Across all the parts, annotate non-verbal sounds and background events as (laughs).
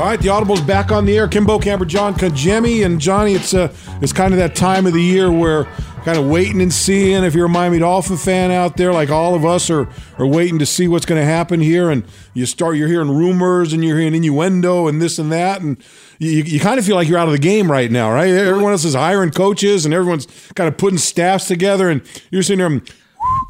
All right, the Audible's back on the air. Kim Bokamper, John Congemi, and Johnny. It's uh, it's kind of that time of the year where kind of waiting and seeing. If you're a Miami Dolphin fan out there, like all of us, are are waiting to see what's going to happen here, and you start you're hearing rumors and you're hearing innuendo and this and that, and you, you kind of feel like you're out of the game right now, right? Everyone else is hiring coaches and everyone's kind of putting staffs together, and you're sitting there.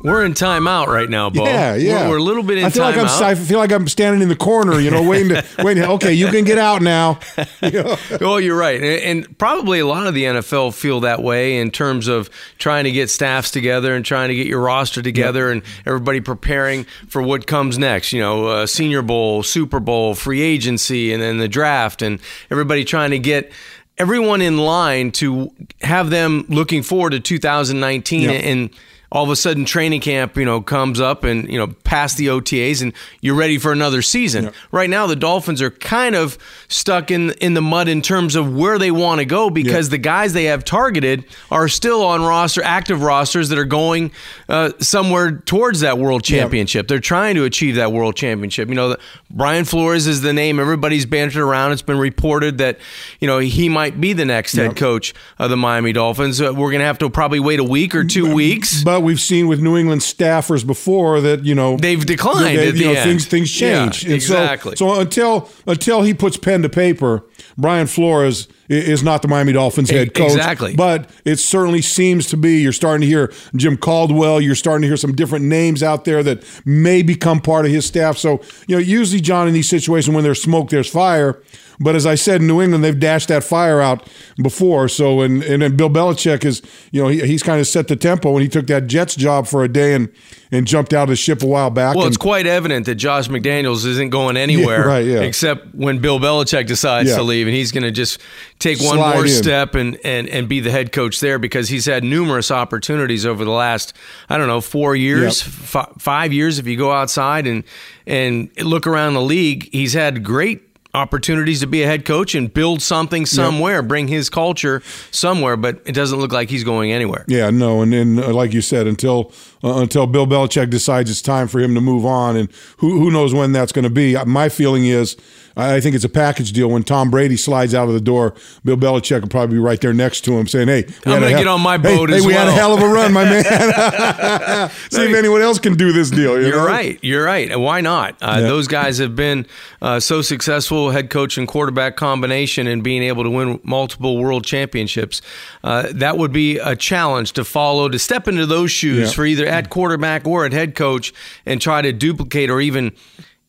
We're in timeout right now, Bo. Yeah, yeah. We're, we're a little bit in I feel like I'm. timeout. I feel like I'm standing in the corner, you know, waiting to (laughs) waiting. Okay, you can get out now. You (laughs) know? Oh, you're right. And, and probably a lot of the NFL feel that way in terms of trying to get staffs together and trying to get your roster together and everybody preparing for what comes next. You know, uh, Senior Bowl, Super Bowl, free agency, and then the draft, and everybody trying to get everyone in line to have them looking forward to 2019 Yeah. and all of a sudden training camp you know comes up and you know past the OTAs and you're ready for another season. Right now the Dolphins are kind of stuck in in the mud in terms of where they want to go because the guys they have targeted are still on roster active rosters that are going uh, somewhere towards that world championship. They're trying to achieve that world championship. You know, the, Brian Flores is the name everybody's bantered around. It's been reported that you know he might be the next head coach of the Miami Dolphins. Uh, we're going to have to probably wait a week or two weeks. But we've seen with New England staffers before that you know They've declined they- you know, end. things things change. Yeah, And so- exactly. So, until until he puts pen to paper, Brian Flores is not the Miami Dolphins head coach. exactly. But it certainly seems to be. You're starting to hear Jim Caldwell. You're starting to hear some different names out there that may become part of his staff. So you know, usually John in these situations when there's smoke, there's fire. But as I said, in New England, they've dashed that fire out before. So, and and then Bill Belichick is, you know, he, he's kind of set the tempo, and he took that Jets job for a day and and jumped out of the ship a while back. Well, and, it's quite evident that Josh McDaniels isn't going anywhere, (laughs) Yeah, right, yeah. except when Bill Belichick decides Yeah. to leave, and he's going to just take one more in. step and, and and be the head coach there because he's had numerous opportunities over the last I don't know four years, Yep. fi- five years if you go outside and and look around the league, he's had great opportunities to be a head coach and build something somewhere, bring his culture somewhere, but it doesn't look like he's going anywhere. Yeah, no, and then uh, like you said, until uh, until Bill Belichick decides it's time for him to move on, and who who knows when that's going to be. My feeling is, I think it's a package deal. When Tom Brady slides out of the door, Bill Belichick will probably be right there next to him, saying, "Hey, I'm gonna get on my hey, boat Hey, as we had a hell of a run, my man. (laughs) (laughs) See if anyone else can do this deal." you You're know? right. You're right. And Why not? Uh, Yeah. Those guys have been uh, so successful, head coach and quarterback combination, and being able to win multiple world championships. Uh, that would be a challenge to follow, to step into those shoes Yeah. for either at mm-hmm. quarterback or at head coach, and try to duplicate or even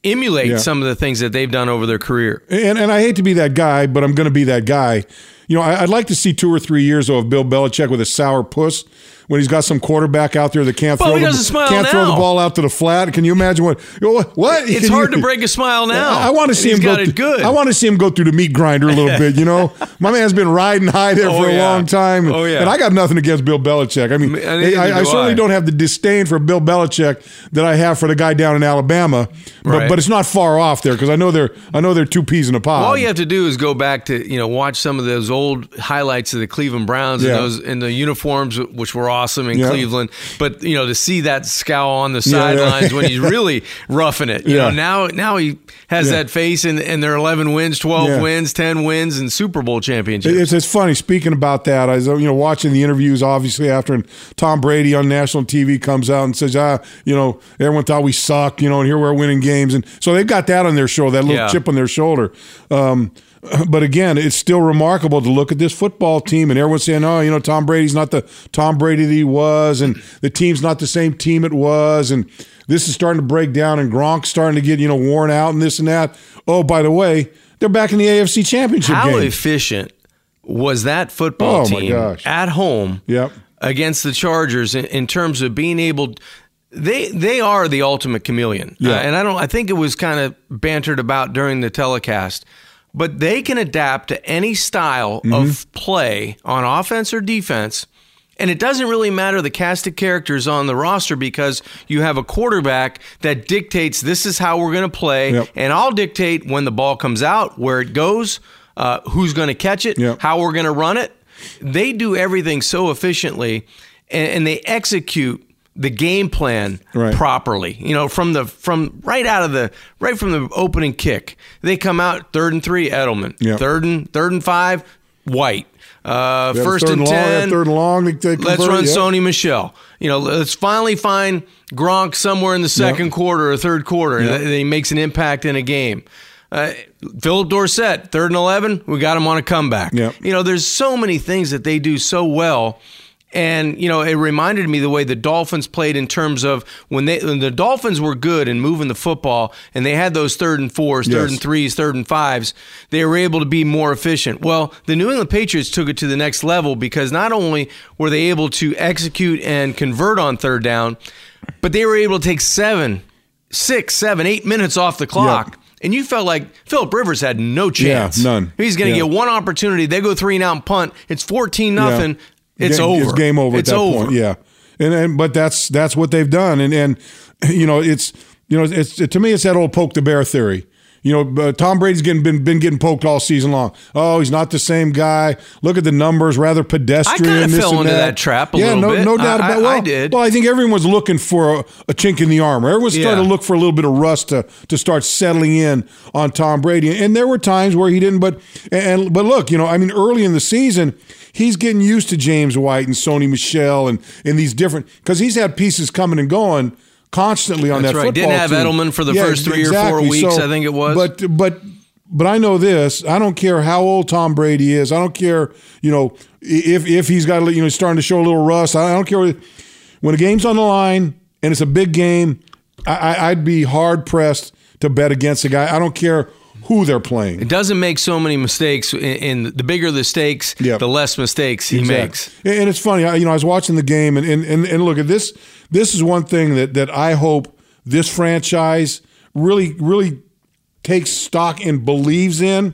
emulate Yeah. some of the things that they've done over their career. And and I hate to be that guy, but I'm going to be that guy. You know, I, I'd like to see two or three years of Bill Belichick with a sour puss when he's got some quarterback out there that can't But throw the, can't throw the ball out to the flat. Can you imagine what? What? It's Can hard you- to break a smile now. I, want to see He's him go. through- good. I want to see him go through the meat grinder a little bit. You know, my man's been riding high there (laughs) Oh, for a yeah. long time. Oh, yeah. And I got nothing against Bill Belichick. I mean, I- I, I certainly I. don't have the disdain for Bill Belichick that I have for the guy down in Alabama. But, Right. but it's not far off there because I know they're I know they're two peas in a pod. All you have to do is go back to you know watch some of those old highlights of the Cleveland Browns Yeah. and those in the uniforms, which were awesome in Yeah. Cleveland. But you know to see that scowl on the Yeah, yeah. sidelines when he's (laughs) really roughing it. You know now now he has that face and and they're eleven wins, twelve wins, ten wins, and Super Bowl championships. It's, it's funny speaking about that. I was you know watching the interviews obviously after and Tom Brady on national TV comes out and says ah you know everyone thought we suck you know and here we're winning games and so they've got that on their shoulder that little chip on their shoulder. Um, but again, it's still remarkable to look at this football team and everyone's saying, oh, you know, Tom Brady's not the Tom Brady that he was, and the team's not the same team it was, and this is starting to break down, and Gronk's starting to get, you know, worn out and this and that. Oh, by the way, they're back in the AFC Championship How game. efficient was that football Oh, team at home Yep. against the Chargers in, in terms of being able they they are the ultimate chameleon. Yeah. Uh, and I don't I think it was kind of bantered about during the telecast. But they can adapt to any style Mm-hmm. of play on offense or defense. And it doesn't really matter the cast of characters on the roster because you have a quarterback that dictates this is how we're going to play, Yep. and I'll dictate when the ball comes out, where it goes, uh, who's going to catch it, Yep. how we're going to run it. They do everything so efficiently, and, and they execute the game plan Right. properly. You know, from the from right out of the right from the opening kick, they come out third and three, Edelman. Yeah. Third and third and five, White. Uh, first third and long, ten, third and long. They, they let's run yeah. Sony Michel. You know, let's finally find Gronk somewhere in the second quarter or third quarter, and he makes an impact in a game. Uh, Phillip Dorsett, third and eleven, we got him on a comeback. You know, there's so many things that they do so well. And you know, it reminded me the way the Dolphins played in terms of when they when the Dolphins were good and moving the football, and they had those third and fours, third Yes. and threes, third and fives. They were able to be more efficient. Well, the New England Patriots took it to the next level because not only were they able to execute and convert on third down, but they were able to take seven, six, seven, eight minutes off the clock. And you felt like Philip Rivers had no chance. none. He's going to Yeah. get one opportunity. They go three and out and punt. It's fourteen nothing. It's Game- over. It's game over It's at that over. point. Yeah, and, and but that's that's what they've done, and and (laughs) you know it's you know it's to me it's that old poke the bear theory. You know, uh, Tom Brady's getting been been getting poked all season long. Oh, he's not the same guy. Look at the numbers, rather pedestrian. I kinda this fell into that. that trap a yeah, little no, bit. no doubt I- about. I- Well, I did. Well, I think everyone was looking for a, a chink in the armor. Everyone started Yeah. to look for a little bit of rust to to start settling in on Tom Brady. And there were times where he didn't. But and but look, you know, I mean, early in the season, he's getting used to James White and Sony Michel and and these different because he's had pieces coming and going constantly on That's that right. Didn't have team. Edelman for the first three or four weeks, I think it was. But but but I know this. I don't care how old Tom Brady is. I don't care, you know, if if he's got you know starting to show a little rust. I don't care when a game's on the line and it's a big game. I, I'd be hard pressed to bet against a guy. I don't care who they're playing. It doesn't make so many mistakes. In, in the bigger the stakes, Yep. the less mistakes he Exactly. makes. And and it's funny, I, you know, I was watching the game, and, and and and look at this. This is one thing that that I hope this franchise really really takes stock and believes in.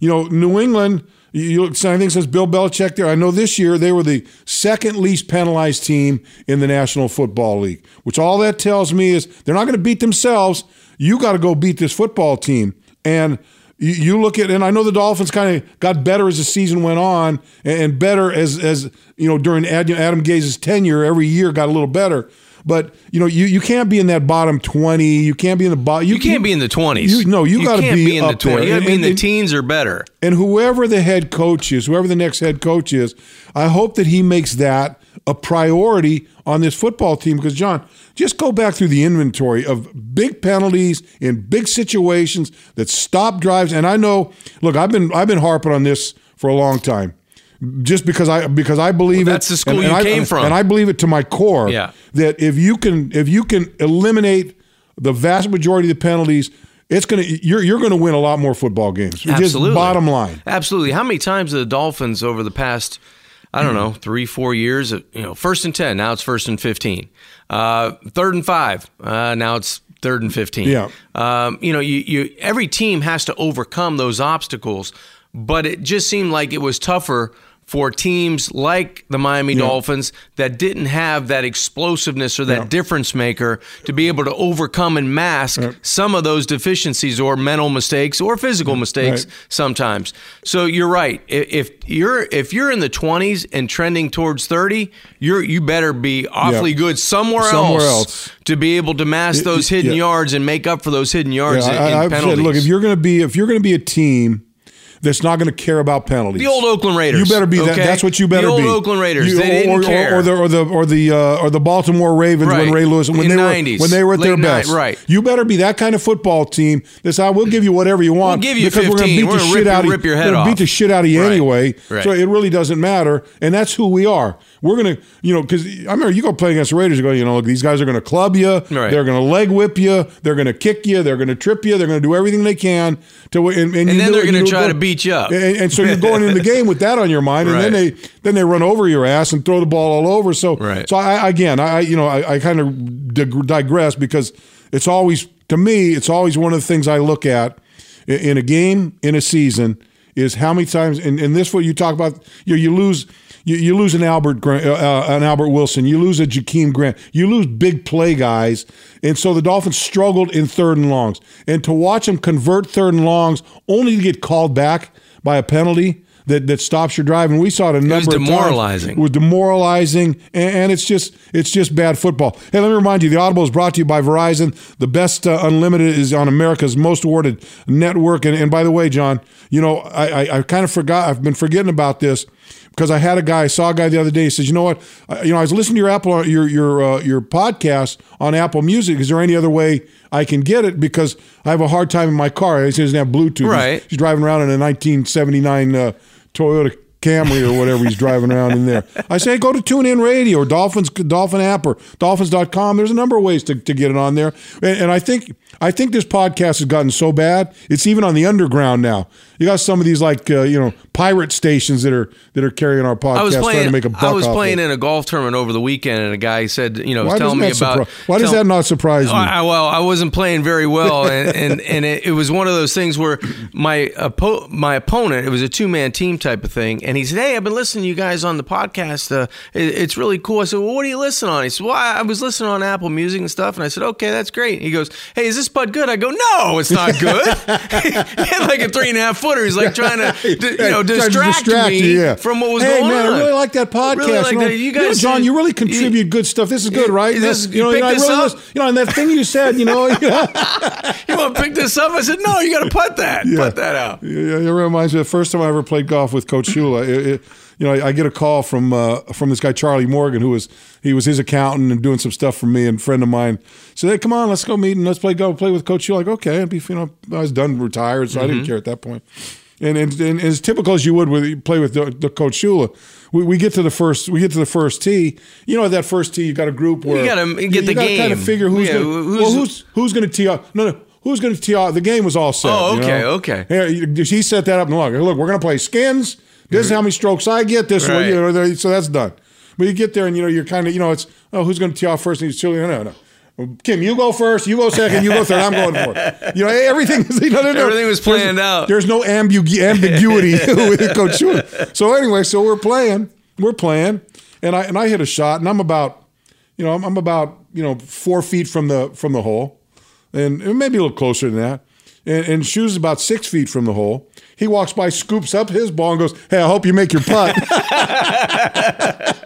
You know, New England. You look, I think says Bill Belichick there. I know this year they were the second least penalized team in the National Football League, which all that tells me is they're not going to beat themselves. You got to go beat this football team. And you, you look at, and I know the Dolphins kind of got better as the season went on, and, and better as as you know during Ad- Adam Gase's tenure. Every year got a little better. But you know, you, you can't be in that bottom twenty. You can't be in the bottom. You can't be in the twenties. You, no, you, got to be, be in the up there. twenties. You got to be in the and- teens or better. and whoever the head coach is, whoever the next head coach is, I hope that he makes that a priority on this football team. Because, John, just go back through the inventory of big penalties in big situations that stop drives. And I know, look, I've been I've been harping on this for a long time. Just because I because I believe Well, it, that's the school and- you and I- came from. and I believe it to my core. Yeah. that if you can if you can eliminate the vast majority of the penalties, it's gonna you're you're gonna win a lot more football games. Just Absolutely. bottom line. Absolutely. How many times have the Dolphins over the past, I don't know, three, four years, uh, you know, first and 10, now it's first and 15. Uh, third and five, uh, now it's third and 15. Yeah. Um, you know, you, you every team has to overcome those obstacles, but it just seemed like it was tougher for teams like the Miami Dolphins that didn't have that explosiveness or that Yeah. difference maker to be able to overcome and mask some of those deficiencies or mental mistakes or physical mistakes Right. sometimes. So you're right. If you're if you're in the 20s and trending towards 30, you're you better be awfully Yeah. good somewhere, Somewhere else, else. to be able to mask those hidden yeah. yards and make up for those hidden yards Yeah, in, I, in I've penalties. said, look, if you're going to be if you're going to be a team that's not going to care about penalties, the old Oakland Raiders, you better be that. That's what you better be. the old be. Oakland Raiders, You- they didn't or, or- care. Or, the or the or the uh, or the Baltimore Ravens when Ray Lewis when In they were when they were at their late night, best. right. You better be that kind of football team. That's how we'll give you whatever you want. We'll give you because we're going to beat We're the shit rip out of rip your head off. Beat the shit out of you Right. anyway. Right. So it really doesn't matter, and that's who we are. We're gonna, you know, because I remember you go play against the Raiders. You go, you know, look, these guys are going to club you. Right. They're going to leg whip you. They're going to kick you. They're going to trip you. They're going to do everything they can to, and, and, you and then do they're it, going you to try go- to beat you up. and, and so you're going in the (laughs) game with that on your mind, and then they then they run over your ass and throw the ball all over. So Right. so I, again, I you know I, I kind of dig- digress because it's always to me it's always one of the things I look at in a game in a season is how many times and, and this what you talk about you know, you lose. You, you lose an Albert Grant, uh, uh, an Albert Wilson. You lose a Jakeem Grant. You lose big play guys, and so the Dolphins struggled in third and longs. And to watch them convert third and longs only to get called back by a penalty. that, that stops your drive. And we saw it a number was of times. demoralizing. It was demoralizing, and, and it's just it's just bad football. Hey, let me remind you, the Audible is brought to you by Verizon. The best uh, unlimited is on America's most awarded network. And, and by the way, John, you know I, I, I kind of forgot. I've been forgetting about this because I had a guy, I saw a guy the other day. He says, "You know what? I, you know, I was listening to your Apple, your your uh, your podcast on Apple Music. Is there any other way I can get it? Because I have a hard time in my car. He doesn't have Bluetooth. Right. He's, he's driving around in a 1979 uh, Toyota." Camry or whatever he's driving around in there. (laughs) I say go to TuneIn Radio or Dolphins Dolphin app or Dolphins.com. There's a number of ways to, to get it on there. And, and I think I think this podcast has gotten so bad, it's even on the underground now. You got some of these like uh, you know pirate stations that are that are carrying our podcast I was trying playing. to make a buck I was playing in a golf tournament over the weekend, and a guy said, you know, Why telling me about. surpri- Why does that not surprise me? I, well, I wasn't playing very well, and (laughs) and, and it, it was one of those things where my oppo- my opponent, it was a two man team type of thing, and he said, "Hey, I've been listening to you guys on the podcast. Uh, it, it's really cool." I said, "Well, what are you listening on?" He said, "Well, I, I was listening on Apple Music and stuff," and I said, "Okay, that's great." He goes, "Hey, is this bud good?" I go, "No, it's not good." (laughs) he had like a three and a half footer. He's like trying to, (laughs) you know, distract, distract me you, yeah. from what was hey, going man, on. I really like that podcast. Really like you, know, that. You you know, guys- John, you really you- contribute good stuff. This is good, right? This- you know, you you know, I picked this really up? listen- you know, and that thing you said, you know, (laughs) (laughs) you want to pick this up? I said, no, you got to put that. Put that out. Yeah, it reminds me of the first time I ever played golf with Coach Shula. It, it, you know, I, I get a call from uh, from this guy Charlie Morgan, who was he was his accountant and doing some stuff for me. And a friend of mine said, "Hey, come on, let's go meet and let's play go play with Coach Shula." Like, okay, I'd be you know I was done retired, so I Mm-hmm. didn't care at that point. And, and, and as typical as you would with play with the, the Coach Shula, we, we get to the first we get to the first tee. You know, at that first tee, you got a group where you gotta get the gotta kind of figure who's Yeah, gonna, who's- well, who's who's going to tee off. No, no. Who's going to tee off? The game was all set. Oh, you okay, know? okay. He set that up and look, look, we're going to play skins. This is how many strokes I get. This Right. way, you know, so that's done. But you get there and you know you're kind of you know it's oh who's going to tee off first? And he's chilling. No, no. Well, Kim, you go first. You go second. You go third. I'm going fourth. You know (laughs) everything. You know, there- Everything was there's- planned out. There's no ambigu- ambiguity (laughs) with Coach Shula. So anyway, so we're playing. We're playing, and I and I hit a shot, and I'm about you know I'm, I'm about you know four feet from the from the hole, and maybe a little closer than that. And, and Shoes about six feet from the hole. He walks by, scoops up his ball, and goes, "Hey, I hope you make your putt." (laughs)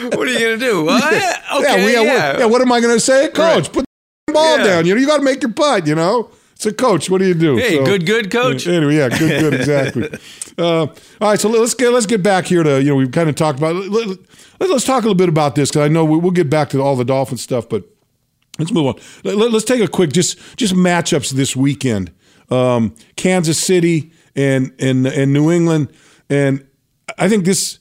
What are you going to do? Well, yeah, okay, yeah, we- yeah, yeah. What, yeah. What am I going to say, Coach? Right. Put the ball Yeah. down. You know, you got to make your putt. You know, so Coach, what do you do? Hey, So- good, good, coach. Anyway, yeah, good, good, exactly. (laughs) uh, all right, so let's get let's get back here to you know we've kind of talked about let, let, us talk a little bit about this because I know we, we'll get back to all the Dolphin stuff, but let's move on. Let, us take a quick just just matchups this weekend. Um, Kansas City and and and New England, and I think this.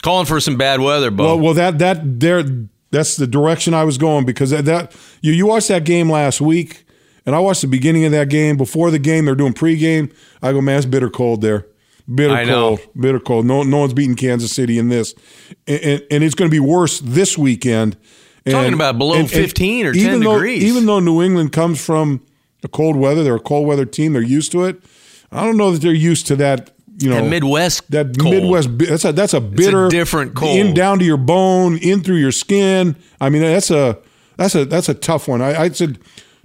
Calling for some bad weather, Bo. Well, well, that that there that's the direction I was going because that, that you you watched that game last week, and I watched the beginning of that game. Before the game, they're doing pregame. I go, man, it's bitter cold there. Bitter I know. cold, bitter cold. No, no one's beating Kansas City in this, and, and, and it's going to be worse this weekend. And, Talking about below 15 or 10 even though, degrees. Even though New England comes from a cold weather, they're a cold weather team. They're used to it. I don't know that they're used to that. You know, That Midwest that cold. Midwest. That's a that's a bitter, different cold. in down to your bone, in through your skin. I mean, that's a that's a that's a tough one. I, I said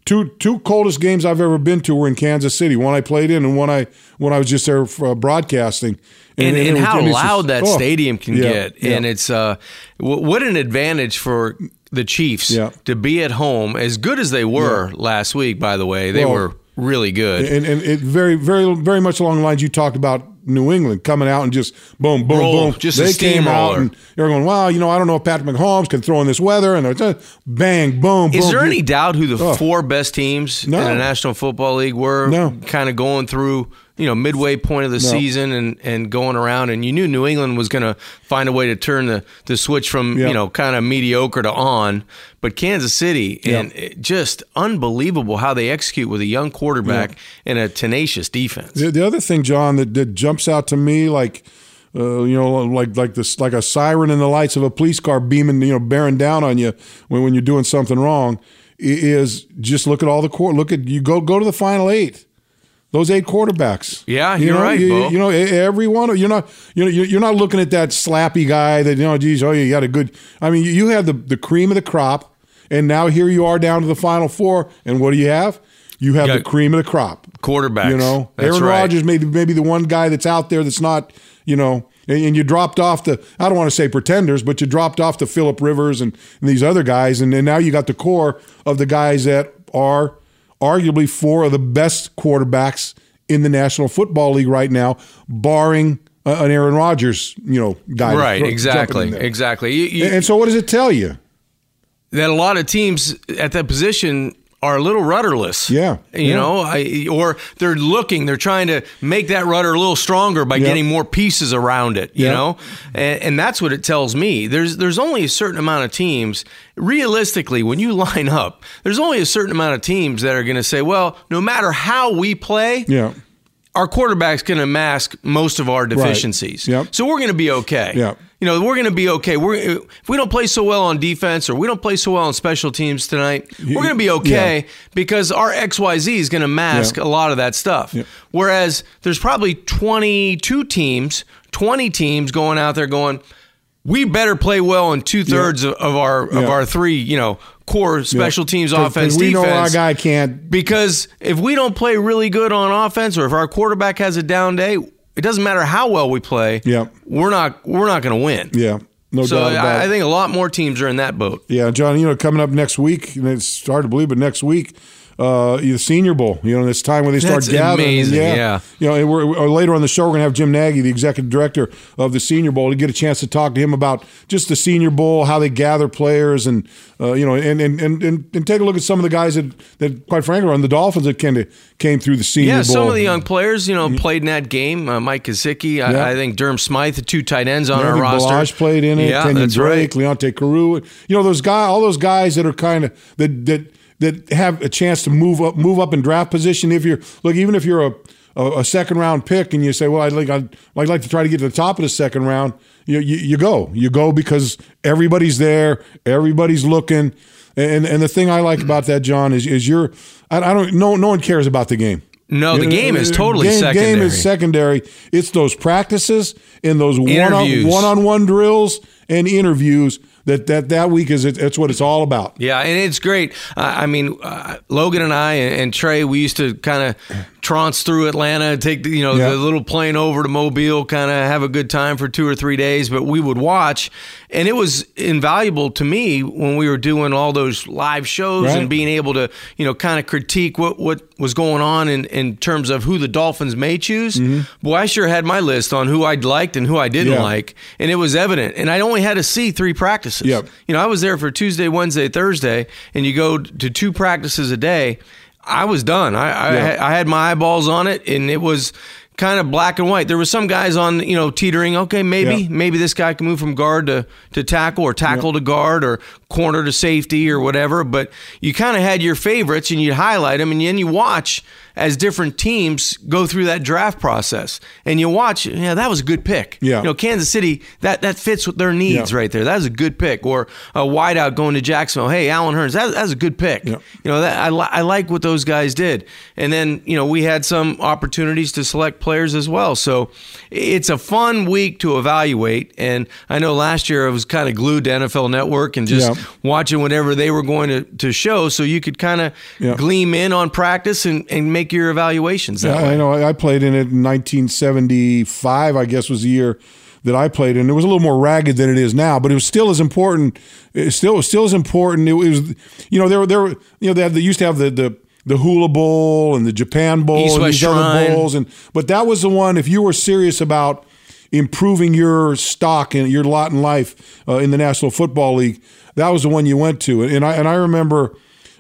two two coldest games I've ever been to were in Kansas City. One I played in, and one I when I was just there for, uh, broadcasting. and, and how and it's just- loud that oh, stadium can yeah, get. yeah. And it's uh, w- what an advantage for the Chiefs Yeah. to be at home. As good as they were last week, by the way, they Well, were really good. and and it very very very much along the lines you talked about New England coming out and just boom boom Roll, boom. just a they came out and they're going, wow, you know, I don't know if Patrick Mahomes can throw in this weather, and it's a bang boom. Is boom. there any doubt who the Oh. four best teams No. in the National Football League were? No. Kind of going through, you know, midway point of the season and, and going around, and you knew New England was going to find a way to turn the, the switch from, Yeah. you know, kind of mediocre to on. But Kansas City, and it, just unbelievable how they execute with a young quarterback and a tenacious defense. The, the other thing, John, that, that jumps out to me, like uh, you know, like like this, like a siren in the lights of a police car beaming, you know, bearing down on you when, when you're doing something wrong, is just look at all the court. Look at you go go to the final eight. Those eight quarterbacks. Yeah, you you're know, right, You, Bo. you know, e- every one. You're not. You know, you're not looking at that slappy guy that you know. Geez, oh, you got a good. I mean, you- have the the cream of the crop, and now here you are down to the final four, and what do you have? You have You the cream of the crop. Quarterbacks. You know, That's Aaron right. Rodgers maybe maybe the one guy that's out there that's not you know, and, and you dropped off the, I don't want to say pretenders, but you dropped off the Philip Rivers and, and these other guys. And, and now you got the core of the guys that are arguably four of the best quarterbacks in the National Football League right now, barring uh, an Aaron Rodgers, you know, guy. Right, exactly, exactly. You- you- and so, what does it tell you? that a lot of teams at that position are a little rudderless. Yeah, You yeah. know, I, or they're looking, they're trying to make that rudder a little stronger by Yeah. getting more pieces around it, you Yeah. know? And, and that's what it tells me. There's there's only a certain amount of teams realistically when you (laughs) line up, there's only a certain amount of teams that are going to say, well, no matter how we play, Yeah, our quarterback's going to mask most of our deficiencies. Yep. So we're going to be okay. Yep. You know, we're going to be okay. We're if we don't play so well on defense or we don't play so well on special teams tonight, we're going to be okay because our XYZ is going to mask Yeah. a lot of that stuff. Yep. Whereas there's probably 22 teams, 20 teams going out there going, we better play well in two thirds of, of our of our three, you know, core special teams offense we defense. know our guy can't. Because if we don't play really good on offense, or if our quarterback has a down day, it doesn't matter how well we play. Yeah. we're not we're not going to win. Yeah, no so doubt I, I think a lot more teams are in that boat. Yeah, John, you know, coming up next week, and it's hard to believe, but next week, uh, the Senior Bowl, you know, this time when they start That's gathering. amazing, yeah. You know, and we're, or later on the show, we're going to have Jim Nagy, the executive director of the Senior Bowl, to get a chance to talk to him about just the Senior Bowl, how they gather players, and, uh, you know, and, and, and, and, and take a look at some of the guys that, that quite frankly, are on the Dolphins that kind of came through the Senior Yeah, Bowl. Yeah, some of the young players, you know, played in that game. Uh, Mike Gesicki, Mm-hmm. Yeah. I, I think Durham Smythe, the two tight ends on I our roster. Ballage played in it. Yeah, Kenyan that's Drake, right. Leonte Carroo. You know those guys, all those guys that are kind of that that that have a chance to move up, move up in draft position. If you're look, even if you're a a, a second round pick and you say, well, I'd like I'd, I'd like to try to get to the top of the second round. You, you you go, you go because everybody's there, everybody's looking. And and the thing I like about that, John, is is you're I, I don't no no one cares about the game. No, the game is totally game, secondary. Game is secondary. It's those practices and those one on, one-on-one drills and interviews that that that week is it, that's what it's all about. Yeah, and it's great. Uh, I mean, uh, Logan and I and, and Trey, we used to kind of trance through Atlanta, take the, you know Yeah. the little plane over to Mobile, kind of have a good time for two or three days. But we would watch, and it was invaluable to me when we were doing all those live shows Right. and being able to you know kind of critique what what was going on in in terms of who the Dolphins may choose. Boy, I sure had my list on who I'd liked and who I didn't Mm-hmm. Yeah. like, and it was evident. And I only had to see three practices. Yep. You know, I was there for Tuesday, Wednesday, Thursday, and you go to two practices a day. I was done. I I, Yeah. I had my eyeballs on it, and it was kind of black and white. There were some guys on, you know, teetering. Okay, maybe Yeah. maybe this guy can move from guard to to tackle, or tackle to guard, or corner to safety, or whatever. But you kind of had your favorites, and you highlight them, and then you watch as different teams go through that draft process, and you watch. Yeah, that was a good pick. Yeah. You know, Kansas City that that fits with their needs Yeah. right there. That was a good pick. Or a wideout going to Jacksonville. Hey, Allen Hurns, that, that was a good pick. Yeah. You know, that I, li- I like what those guys did. And then you know we had some opportunities to select players as well. So it's a fun week to evaluate. And I know last year I was kind of glued to NFL Network and just Yeah. watching whatever they were going to, to show, so you could kind of gleam in on practice and, and make your evaluations I, way. I know I played in it in 1975. I guess was the year that I played in. It was a little more ragged than it is now, but it was still as important. It still was still as important. It was you know there were there were you know they, had, they used to have the the the Hula Bowl and the Japan Bowl East and West these other bowls and but that was the one if you were serious about improving your stock and your lot in life uh, in the National Football League that was the one you went to and I and I remember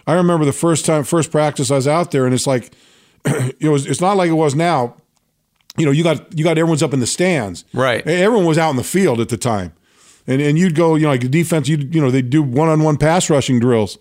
I remember the first time first practice I was out there and it's like (clears throat) it was it's not like it was now. You know you got you got everyone's up in the stands. Right. everyone was out in the field at the time. And and you'd go you know like the defense you you know they do one-on-one pass rushing drills.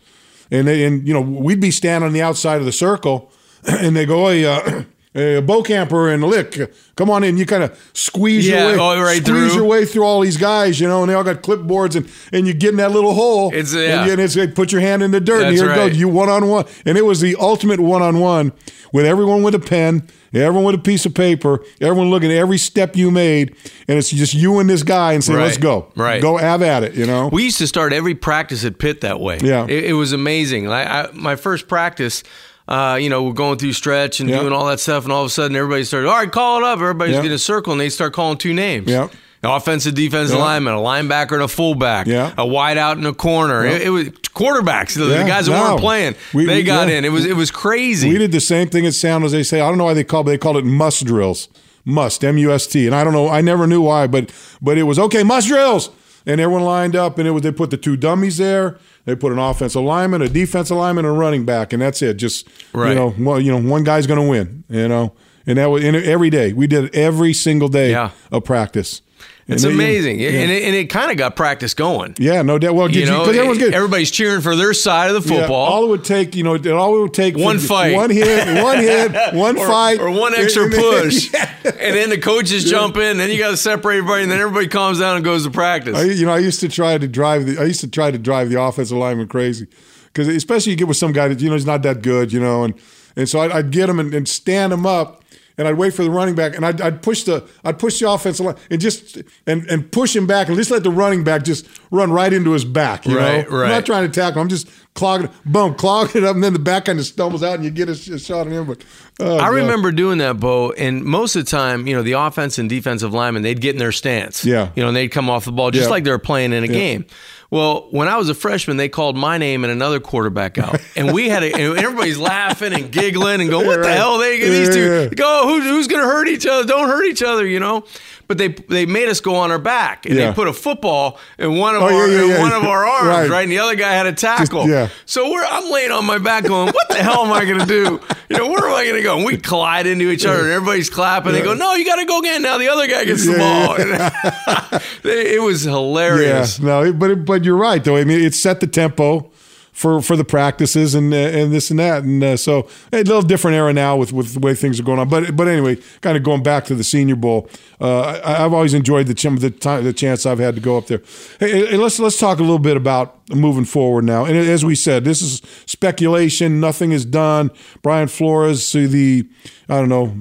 And they and you know we'd be standing on the outside of the circle (clears throat) and they go hey uh (clears throat) Hey, Bokamper and Lick, come on in. You kind of squeeze Yeah, your way, right squeeze through. your way through all these guys, you know, and they all got clipboards, and and you get in that little hole, It's, and, yeah. you- and it's like put your hand in the dirt, and That's here it right. goes, you one on one, and it was the ultimate one on one with everyone with a pen, everyone with a piece of paper, everyone looking at every step you made, and it's just you and this guy, and say, Right. let's go, Right. go have at it, you know. We used to start every practice at Pitt that way. Yeah. it, it was amazing. I, I, my first practice, uh, you know, we're going through stretch and Yeah. doing all that stuff, and all of a sudden everybody started, all right, call it up. Everybody's Yeah. getting a circle, and they start calling two names. Yeah. An offensive, defensive Yeah. lineman, a linebacker, and a fullback. Yeah. A wide out in a corner. It, it was quarterbacks. The, Yeah, guys that no. weren't playing, We- they we- got yeah. in. It was it was crazy. We did the same thing at San Jose State. I don't know why they called, it, but they called it must drills, must M U S T, and I don't know. I never knew why, but but it was okay, must drills, and everyone lined up, and it was they put the two dummies there. They put an offensive lineman, a defensive lineman, and a running back, and that's it. Just Right. you know, well, you know, one guy's going to win. You know, and that was and every day we did it every single day Yeah. of practice. And it's they- amazing, Yeah, and it, and it kind of got practice going. yeah no doubt. Well, You know, because everyone's good. everybody's cheering for their side of the Yeah, football. all it would take, you know, it- all it would take One fight. one hit, one hit, (laughs) one or, fight, or one extra And- and- push, (laughs) Yeah. and then the coaches jump in. Then you got to separate everybody, and then everybody calms down and goes to practice. I, you know, I used to try to drive the. I used to try to drive the offensive lineman crazy, because especially you get with some guy that you know is not that good, you know, and and so I'd, I'd get him and, and stand him up, and I'd wait for the running back, and I'd, I'd push the I'd push the offensive line and just and and push him back, and just let the running back just run right into his back. You Right, know, right. I'm not trying to tackle. I'm just clogging, boom, clogging it up, and then the back kind of stumbles out, and you get a, a shot on him. But oh, I God. remember doing that, Bo, and most of the time, you know, the offense and defensive linemen, they'd get in their stance. Yeah. You know, and they'd come off the ball just Yeah. like they were playing in a game. Well, when I was a freshman, they called my name and another quarterback out, and we had a, and everybody's laughing and giggling and going, "What the hell? They these two go? Who's who's going to hurt each other? Don't hurt each other, you know." But they they made us go on our back, and Yeah. they put a football in one of Oh, our yeah, in yeah. one of our arms, Right. right. And the other guy had a tackle. yeah. So we're I'm laying on my back going, what the hell am I going to do? You know, where am I going to go? And we collide into each other, and everybody's clapping. They go, no, you got to go again. Now the other guy gets the ball. (laughs) it was hilarious. Yeah, no, but but you're right though. I mean, it set the tempo for for the practices and and this and that, and uh, so a little different era now with with the way things are going on. But but anyway, kind of going back to the Senior Bowl, uh, I, I've always enjoyed the ch- the time the chance I've had to go up there. Hey, hey, let's let's talk a little bit about moving forward now. And as we said, this is speculation. Nothing is done. Brian Flores, the I don't know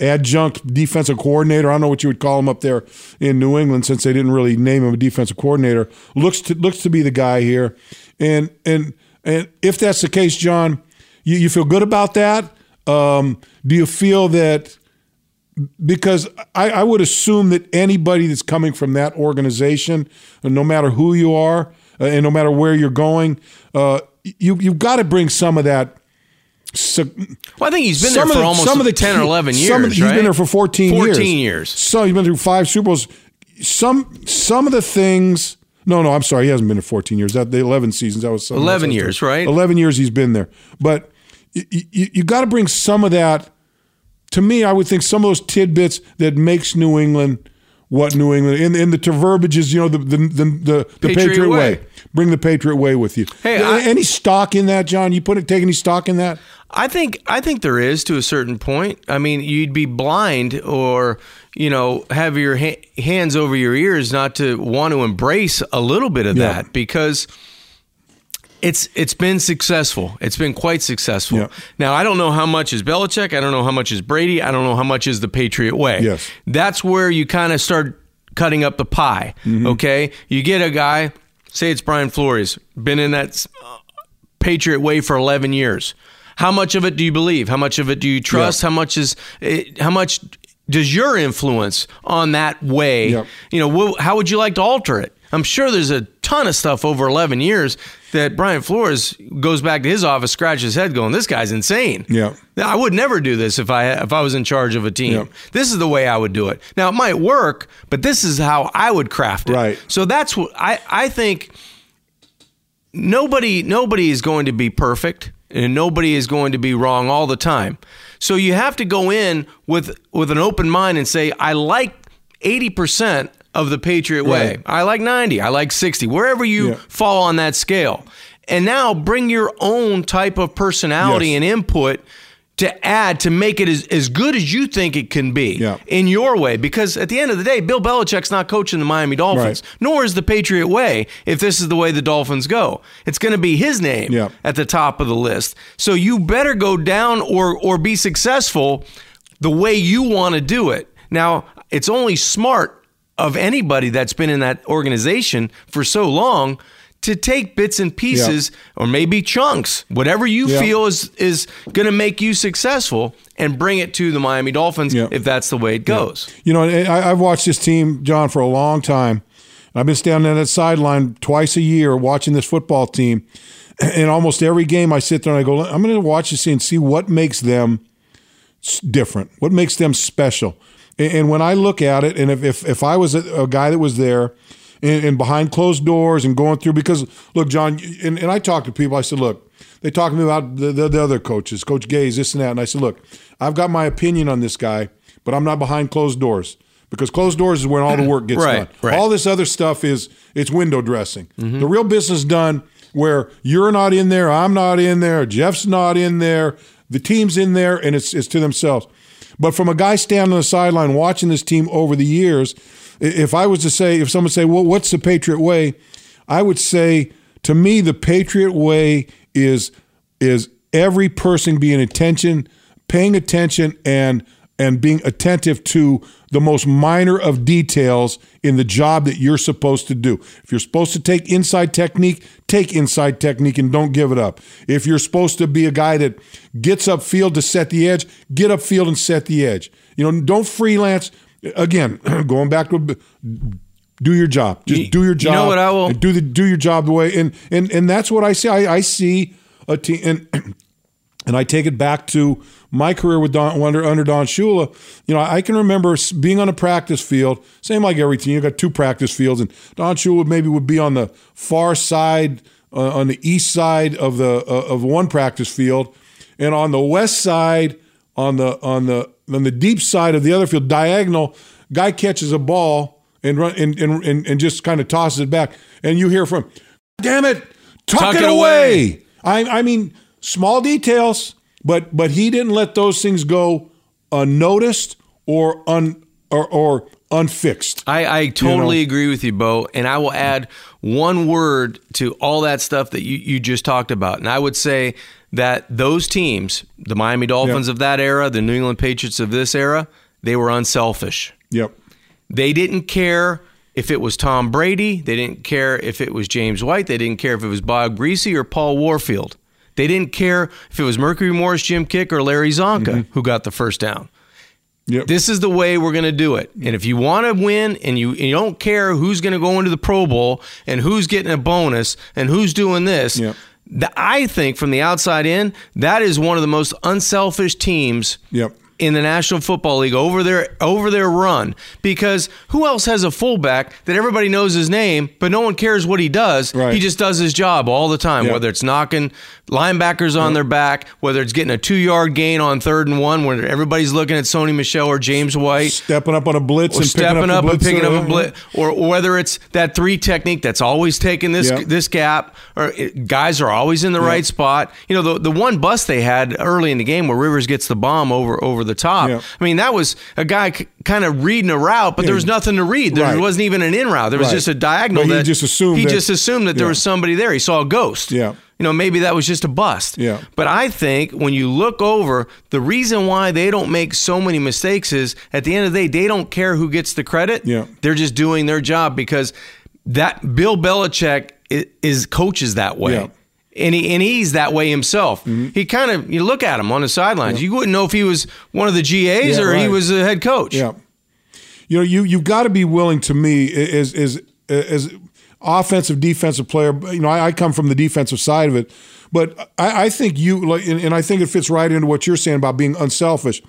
adjunct defensive coordinator. I don't know what you would call him up there in New England, since they didn't really name him a defensive coordinator. Looks to looks to be the guy here, and and and if that's the case, John, you, you feel good about that. Um, do you feel that? Because I, I would assume that anybody that's coming from that organization, uh, no matter who you are, uh, and no matter where you're going, uh, you you've got to bring some of that. So, Well, I think he's been some there of for the- almost some of the 10 or 11 years, some the- He's right? been there for 14, years. 14 years. So he's been through five Super Bowls. Some some of the things. No, no, I'm sorry. He hasn't been there 14 years. That the 11 seasons. That was 11 else. years, right? 11 years he's been there. But you, you, you got to bring some of that. To me, I would think some of those tidbits that makes New England what New England in in the verbiage is, you know, the the the, the, the Patriot Patriot, way. way. Bring the Patriot way with you. Hey, I- any stock in that, John? You put it take any stock in that? I think I think there is to a certain point. I mean, you'd be blind or you know have your ha- hands over your ears not to want to embrace a little bit of Yeah. that because it's it's been successful. It's been quite successful. Yeah. Now I don't know how much is Belichick. I don't know how much is Brady. I don't know how much is the Patriot way. Yes. that's where you kind of start cutting up the pie. Mm-hmm. Okay, you get a guy. Say it's Brian Flores, been in that Patriot way for 11 years. How much of it do you believe? How much of it do you trust? How much is it, how much does your influence on that way? Yep. You know, wh- how would you like to alter it? I'm sure there's a ton of stuff over 11 years that Brian Flores goes back to his office, scratches his head, going, "This guy's insane." Yeah. I would never do this if I if I was in charge of a team. Yeah. This is the way I would do it. Now, it might work, but this is how I would craft it. Right. So that's what I I think nobody nobody is going to be perfect and nobody is going to be wrong all the time. So you have to go in with with an open mind and say I like 80% of the Patriot way. Right. I like 90, I like 60, wherever you Yeah. fall on that scale. And now bring your own type of personality Yes. and input to add to make it as, as good as you think it can be Yeah. in your way. Because at the end of the day, Bill Belichick's not coaching the Miami Dolphins, Right. nor is the Patriot way if this is the way the Dolphins go. It's going to be his name Yeah. at the top of the list. So you better go down or or be successful the way you want to do it. Now, it's only smart of anybody that's been in that organization for so long to take bits and pieces or maybe chunks, whatever you Yeah. feel is is going to make you successful, and bring it to the Miami Dolphins Yeah. if that's the way it goes. You know, I, I've watched this team, John, for a long time. I've been standing on that sideline twice a year watching this football team. (clears throat) And almost every game I sit there and I go, I'm going to watch this and see what makes them different, what makes them special. And, and when I look at it, and if, if, if I was a, a guy that was there and, and behind closed doors and going through, because look, John, and, and I talk to people, I said, look, they talk to me about the, the, the other coaches, Coach Gase, this and that. And I said, look, I've got my opinion on this guy, but I'm not behind closed doors because closed doors is when all the work gets Right, done. right. All this other stuff is it's window dressing. The real business done where you're not in there, I'm not in there, Jeff's not in there, the team's in there, and it's it's to themselves. But from a guy standing on the sideline watching this team over the years, if I was to say, if someone say, well, what's the Patriot way? I would say, to me, the Patriot way is is every person being attention, paying attention, and and being attentive to the most minor of details in the job that you're supposed to do. If you're supposed to take inside technique, take inside technique and don't give it up. If you're supposed to be a guy that gets up field to set the edge, get up field and set the edge. You know, don't freelance. Again, (clears throat) going back to do your job. Just You- do your you job. know what I will- do the do your job the way and and and that's what I see. I, I see a team and (clears throat) and I take it back to my career with Don under under Don Shula. You know, I can remember being on a practice field, same like every team. You got two practice fields, and Don Shula maybe would be on the far side, uh, on the east side of the uh, of one practice field, and on the west side, on the on the on the deep side of the other field, diagonal, guy catches a ball and run and and, and, and just kind of tosses it back, and you hear from, "Damn it, tuck, Tuck it, it away." I, I mean, small details, but but he didn't let those things go unnoticed or un or, or unfixed. I, I totally know? agree with you, Bo. And I will add one word to all that stuff that you, you just talked about. And I would say that those teams, the Miami Dolphins Yeah. of that era, the New England Patriots of this era, they were unselfish. Yep. They didn't care if it was Tom Brady. They didn't care if it was James White. They didn't care if it was Bob Griese or Paul Warfield. They didn't care if it was Mercury Morris, Jim Kiick, or Larry Csonka mm-hmm. who got the first down. Yep. This is the way we're going to do it. And if you want to win and you, you don't care who's going to go into the Pro Bowl and who's getting a bonus and who's doing this, Yep. I think from the outside in, that is one of the most unselfish teams Yep. In the National Football League over their over their run because who else has a fullback that everybody knows his name but no one cares what he does Right. he just does his job all the time Yeah. whether it's knocking linebackers on their back whether it's getting a 2-yard gain on third and 1 where everybody's looking at Sony Michel or James White Stepping up on a blitz or and stepping up, up, and picking up a uh, blitz, or, or whether it's that three technique that's always taking this Yeah. this gap, or it, guys are always in the right spot. You know, the the one bust they had early in the game where Rivers gets the bomb over over the top. Yeah. I mean, that was a guy c- kind of reading a route, but there was mm. nothing to read. There Right. wasn't even an in route. There was Right. just a diagonal. But he that just assumed he that- just assumed that there Yeah. was somebody there. He saw a ghost. Yeah. You know, maybe that was just a bust. Yeah. But I think when you look over, the reason why they don't make so many mistakes is at the end of the day, they don't care who gets the credit. Yeah. They're just doing their job because that Bill Belichick is, is coaches that way. Yeah. Mm-hmm. And, he, and he's that way himself. He kind of, you look at him on the sidelines, you wouldn't know if he was one of the GAs Yeah, or he was a head coach. Yeah. You know, you you've got to be willing to me as as as offensive defensive player. You know, I, I come from the defensive side of it, but I, I think you like, and, and I think it fits right into what you're saying about being unselfish.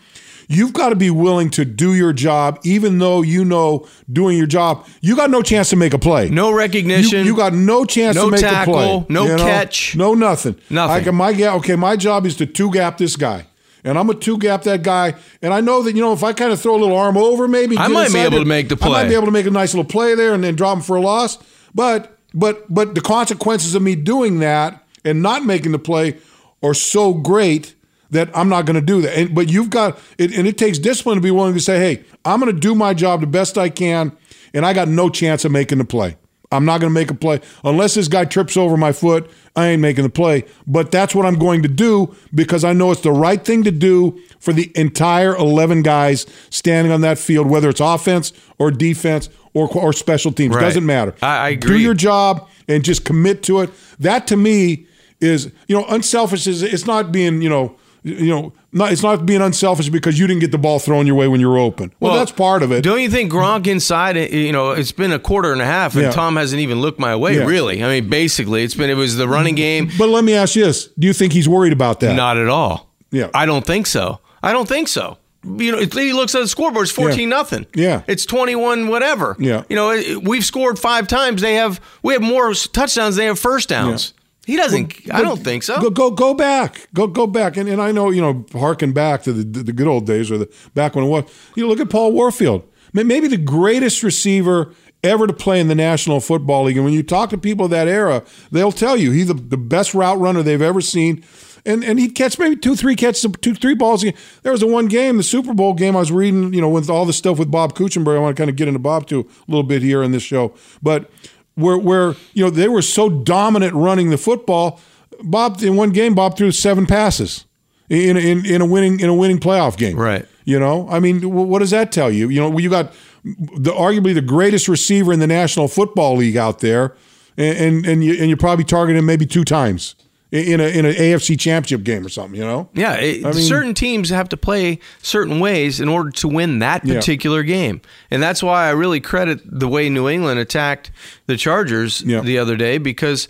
You've got to be willing to do your job, even though you know doing your job, you got no chance to make a play. No recognition. You, you got no chance No to make tackle, a play. no you know? catch. no nothing. Nothing. I can, my okay, my job is to two gap this guy. And I'm a two gap that guy, and I know that you know if I kind of throw a little arm over, maybe I might be able to make the play. I might be able to make a nice little play there and then drop him for a loss. But but but the consequences of me doing that and not making the play are so great that I'm not going to do that. And, but you've got it, and it takes discipline to be willing to say, "Hey, I'm going to do my job the best I can, and I got no chance of making the play. I'm not going to make a play unless this guy trips over my foot. I ain't making the play. But that's what I'm going to do because I know it's the right thing to do for the entire 11 guys standing on that field, whether it's offense or defense or or special teams. Right. Doesn't matter. I- I Do your job and just commit to it. That to me is you know unselfish is it's not being you know you know not it's not being unselfish because you didn't get the ball thrown your way when you were open. Well, that's part of it. Don't you think Gronk inside? You know, it's been a quarter and a half, and Yeah. Tom hasn't even looked my way. Yeah. Really, I mean, basically, it's been it was the running game. But let me ask you this: Do you think he's worried about that? Not at all. Yeah. I don't think so. I don't think so. You know, he looks at the scoreboard. It's fourteen nothing. Yeah. it's twenty one whatever. Yeah. you know, we've scored five times. They have we have more touchdowns. They have first downs. He doesn't. I don't think so. Go go go back. Go go back. And and I know you know harken back to the the good old days or the back when it was. You know, look at Paul Warfield. Maybe the greatest receiver ever to play in the National Football League. And when you talk to people of that era, they'll tell you he's the, the best route runner they've ever seen. And and he'd catch maybe two, three catches, two, three balls. There was a one game, the Super Bowl game. I was reading, you know, with all the stuff with Bob Kuechenberg. I want to kind of get into Bob too a little bit here in this show, but where where you know they were so dominant running the football. Bob in one game, Bob threw seven passes in in, in a winning in a winning playoff game. Right. You know, I mean, what does that tell you? You know, you got the arguably the greatest receiver in the National Football League out there, and and, and you and you probably target him maybe two times in a in an AFC Championship game or something. You know. Yeah, it, I mean- certain teams have to play certain ways in order to win that Yeah. particular game, and that's why I really credit the way New England attacked the Chargers Yeah. the other day because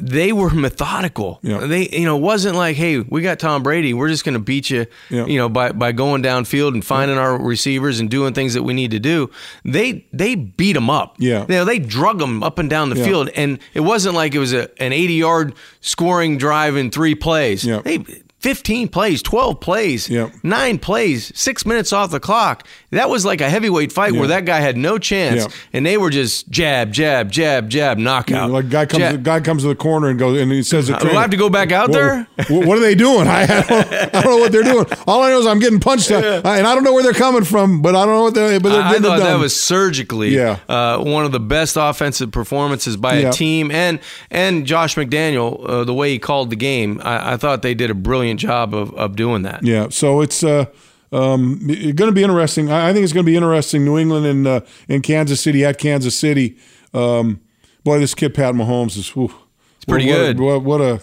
they were methodical. Yeah. They, you know, it wasn't like, hey, we got Tom Brady, we're just going to beat you, Yeah. you know, by by going downfield and finding our receivers and doing things that we need to do. They they beat them up. Yeah. you know, they drug them up and down the Yeah. field, and it wasn't like it was a, an eighty yard scoring drive in three plays. Yeah. They 15 plays, 12 plays, Yep. nine plays, six minutes off the clock. That was like a heavyweight fight Yeah. where that guy had no chance, Yeah. and they were just jab, jab, jab, jab, knockout. Like guy comes, Jab. guy comes to the corner and goes, and he says, Do I have to go back out "Wha- there?" What are they doing? (laughs) I, don't, I don't know what they're doing. All I know is I'm getting punched, uh, and I don't know where they're coming from, but I don't know what they're. But they're I thought that was surgically Yeah. uh, one of the best offensive performances by Yeah. a team, and and Josh McDaniel, uh, the way he called the game, I, I thought they did a brilliant job of, of doing that. Yeah, so it's uh, um, going to be interesting. I think it's going to be interesting. New England and uh, in Kansas City at Kansas City. Um, boy, this kid Pat Mahomes is. Whew, it's pretty what, good. What, what a,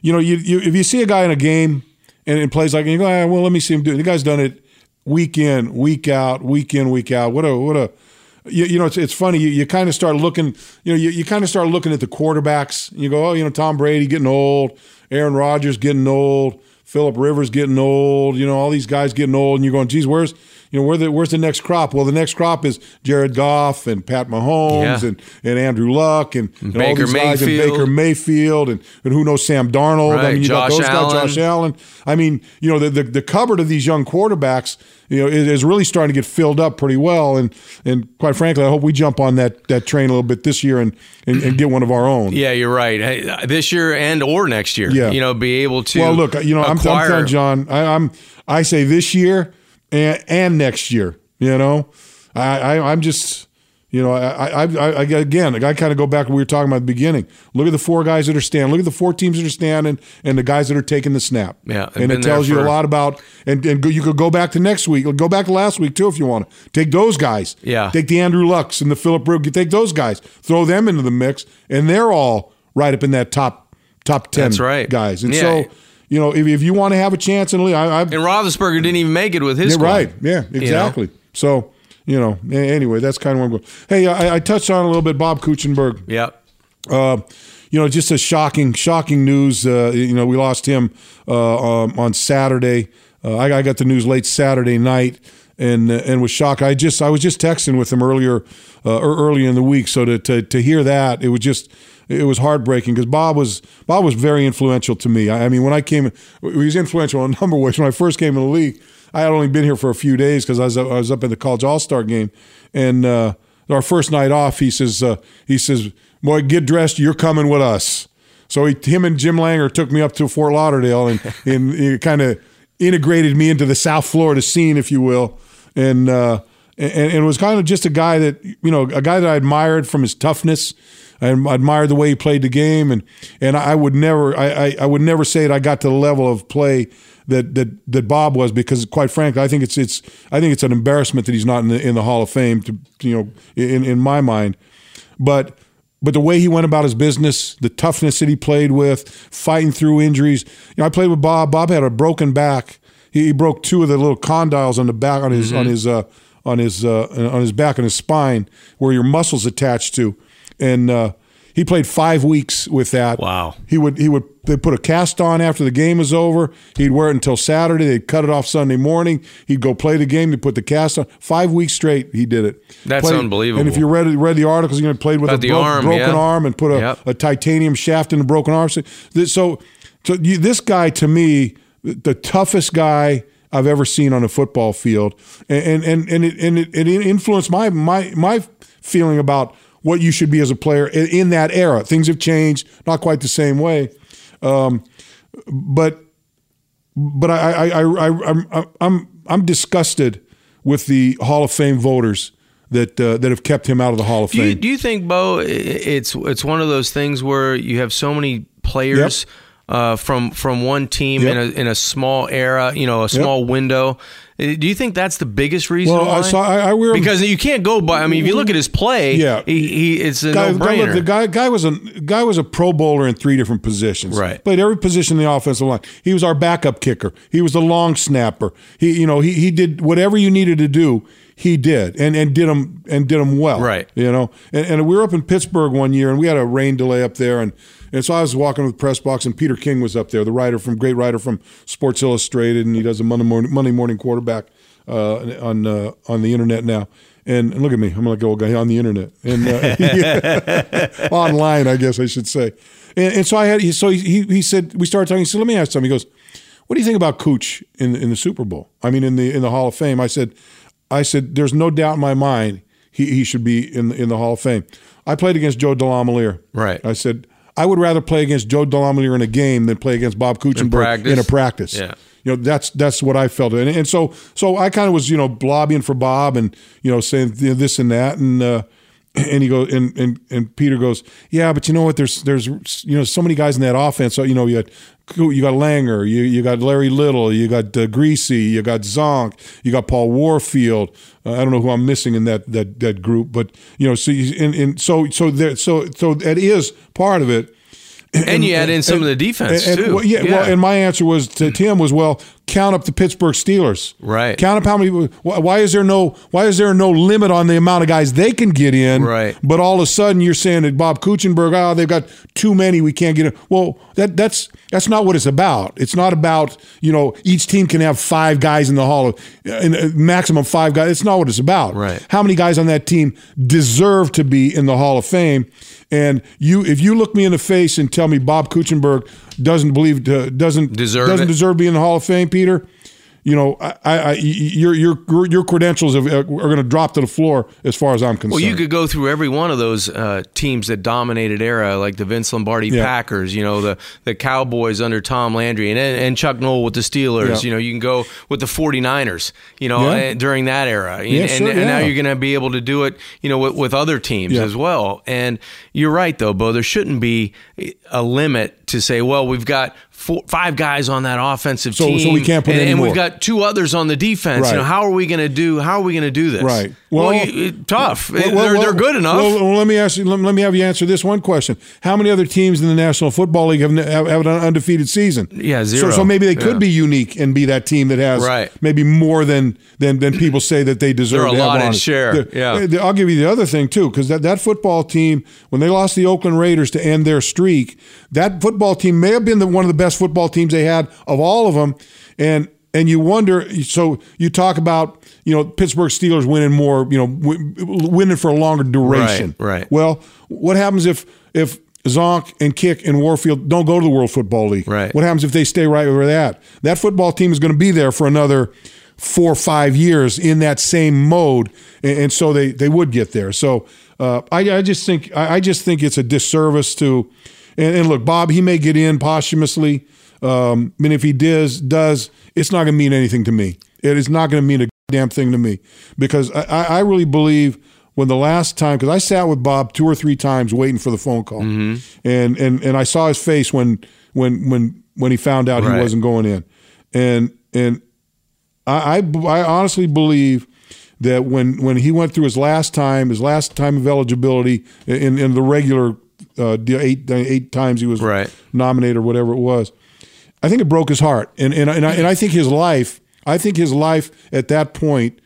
you know, you, you if you see a guy in a game and, and plays like, and you go, ah, well, let me see him do. it. The guy's done it week in, week out, week in, week out. What a what a. You, you know, it's, it's funny. You, you kind of start looking, you know, you, you kind of start looking at the quarterbacks. And you go, oh, you know, Tom Brady getting old, Aaron Rodgers getting old, Philip Rivers getting old, you know, all these guys getting old, and you're going, geez, where's you know where the where's the next crop? Well, the next crop is Jared Goff and Pat Mahomes Yeah. and, and Andrew Luck and, and all Baker these guys and Mayfield. Baker Mayfield and, and who knows Sam Darnold. I mean, you got Josh those Allen. guys, Josh Allen. I mean, you know, the, the the cupboard of these young quarterbacks, you know, is, is really starting to get filled up pretty well. And and quite frankly, I hope we jump on that that train a little bit this year and and, and get one of our own. Yeah, you're right. Hey, uh, This year and or next year, Yeah. you know, be able to. Well, look, you know, I'm, I'm telling John, I, I'm I say this year and, and next year. You know, I, I I'm just. You know, I, I, I, I again, I kind of go back to what we were talking about at the beginning. Look at the four guys that are standing. Look at the four teams that are standing, and the guys that are taking the snap. Yeah, and it tells there you a lot about. And and go, you could go back to next week. Go back to last week too if you want to. Take those guys. Yeah. Take the Andrew Lucks and the Philip Rivers. Take those guys. Throw them into the mix, and they're all right up in that top top ten. That's right. guys. And Yeah. so you know, if, if you want to have a chance in the league, I, I And Roethlisberger didn't even make it with his yeah, right. Yeah, exactly. So, you know, anyway, that's kind of where I'm going. Hey, I, I touched on a little bit Bob Kuechenberg. Yep. Uh, you know, just a shocking, shocking news. Uh, you know, we lost him uh, um, on Saturday. Uh, I, I got the news late Saturday night, and uh, and was shocked. I just I was just texting with him earlier, uh, early in the week. So to, to to hear that, it was just it was heartbreaking because Bob was Bob was very influential to me. I, I mean, when I came, he was influential in a (laughs) number of ways. When I first came in the league, I had only been here for a few days because I was I was up at the college All Star game, and uh, our first night off, he says uh, he says, "Boy, get dressed. You're coming with us." So he, him and Jim Langer took me up to Fort Lauderdale and (laughs) and kind of integrated me into the South Florida scene, if you will. And uh, and, and it was kind of just a guy that you know a guy that I admired from his toughness. I admired the way he played the game, and and I would never I, I, I would never say that I got to the level of play that that that Bob was because quite frankly I think it's it's I think it's an embarrassment that he's not in the in the Hall of Fame to you know in in my mind, but but the way he went about his business, the toughness that he played with, fighting through injuries. You know, I played with Bob. Bob had a broken back. He, he broke two of the little condyles on the back on his mm-hmm. on his uh, on his uh, on his back and his spine where your muscles attached to, and uh, he played five weeks with that. Wow. He would he would they put a cast on after the game was over. He'd wear it until Saturday. They'd cut it off Sunday morning. He'd go play the game. They put the cast on. Five weeks straight, he did it. That's played, unbelievable. And if you read read the articles, he played with About a bro- arm, broken yeah. arm and put a, yep. a, titanium shaft in the broken arm. So, so, so you, this guy to me, the toughest guy. I've ever seen on a football field, and and and it, and it, it influenced my my my feeling about what you should be as a player in, in that era. Things have changed, not quite the same way, um, but but I, I, I, I, I'm I'm I'm disgusted with the Hall of Fame voters that uh, that have kept him out of the Hall of do Fame. You, do you think, Bo, it's it's one of those things where you have so many players? Yep uh, from from one team yep. in a in a small era, you know, a small yep. window. Uh, do you think that's the biggest reason? Well, why? I saw. I, because you can't go by. I mean, if you look at his play, yeah, he, he it's a guy, no brainer. The guy guy was a guy was a Pro Bowler in three different positions. Right, played every position in the offensive line. He was our backup kicker. He was the long snapper. He you know he he did whatever you needed to do he did and, and did them and did them well. Right. You know, and, and we were up in Pittsburgh one year and we had a rain delay up there and and so I was walking with the press box, and Peter King was up there, the writer from great writer from Sports Illustrated, and he does a Monday morning Monday morning quarterback uh, on uh, on the internet now. And, and, look at me, I'm like an old guy on the internet and uh, (laughs) (laughs) online, I guess I should say. And, and so I had so he he said we started talking. He said, "Let me ask something." He goes, "What do you think about Cooch in in the Super Bowl? I mean, in the in the Hall of Fame?" I said, "I said there's no doubt in my mind." He, he should be in in the Hall of Fame. I played against Joe DeLamielleure. Right. I said I would rather play against Joe DeLamielleure in a game than play against Bob Kuechenberg in, in a practice. Yeah. You know, that's that's what I felt. And, and so so I kind of was, you know, lobbying for Bob and, you know, saying this and that. And uh, (clears throat) and he goes and, and and Peter goes, yeah, but you know what? There's there's you know so many guys in that offense. So you know you got you got Langer, you you got Larry Little, you got uh, Griese, you got Zonk, you got Paul Warfield. Uh, I don't know who I'm missing in that that that group, but you know, so you, and, and so so there so so that is part of it. And, and you add in some and, of the defense and, too. Well, yeah, yeah, well, and my answer was to Tim was, well, count up the Pittsburgh Steelers. Right. Count up how many. Why is there no Why is there no limit on the amount of guys they can get in? Right. But all of a sudden you're saying that Bob Kuechenberg, oh, they've got too many, we can't get in. Well, that that's that's not what it's about. It's not about you know each team can have five guys in the Hall of in uh, maximum five guys. It's not what it's about. Right. How many guys on that team deserve to be in the Hall of Fame? And you, if you look me in the face and tell me Bob Kuechenberg doesn't believe uh, doesn't deserve doesn't it. deserve being in the Hall of Fame, Peter, you know, I, I, your your your credentials have, are going to drop to the floor as far as I'm concerned. Well, you could go through every one of those uh, teams that dominated era, like the Vince Lombardi yeah. Packers. You know, the the Cowboys under Tom Landry, and and Chuck Noll with the Steelers. Yeah. You know, you can go with the 49ers. You know, yeah. During that era, yeah, and, sure, and, now you're going to be able to do it. You know, with, with other teams as well. And you're right, though, Bo. There shouldn't be a limit to say, well, we've got four, five guys on that offensive so, team, so we can't put and, and we've got two others on the defense. Right. You know, how are we going to do? How are we going to do this? Right. Well, well you, tough. Well, well, they're, they're good enough. Well, let me ask you. Let, let, me have you answer this one question: How many other teams in the National Football League have, have, have an undefeated season? Yeah, zero. So, so maybe they could yeah. be unique and be that team that has right. maybe more than than than people say that they deserve. They're a to lot in share. Yeah. I'll give you the other thing too, because that that football team when they lost the Oakland Raiders to end their streak, that football team may have been the, one of the best football teams they had of all of them, and and you wonder. So you talk about you know Pittsburgh Steelers winning more, you know, winning for a longer duration. Right. right. Well, what happens if if Zonk and Kiick and Warfield don't go to the World Football League? Right. What happens if they stay right where they're at? That football team is going to be there for another four or five years in that same mode, and, and so they they would get there. So uh, I, I just think I, I just think it's a disservice to. And, and, look, Bob, he may get in posthumously. Um, I mean, if he does, does it's not going to mean anything to me. It is not going to mean a damn thing to me because I, I really believe when the last time because I sat with Bob two or three times waiting for the phone call, and and and I saw his face when when when when he found out Right. he wasn't going in, and and I, I I honestly believe that when when he went through his last time, his last time of eligibility in in the regular uh, eight eight times he was Right. nominated or whatever it was, I think it broke his heart, and and and I, and I think his life, I think his life at that point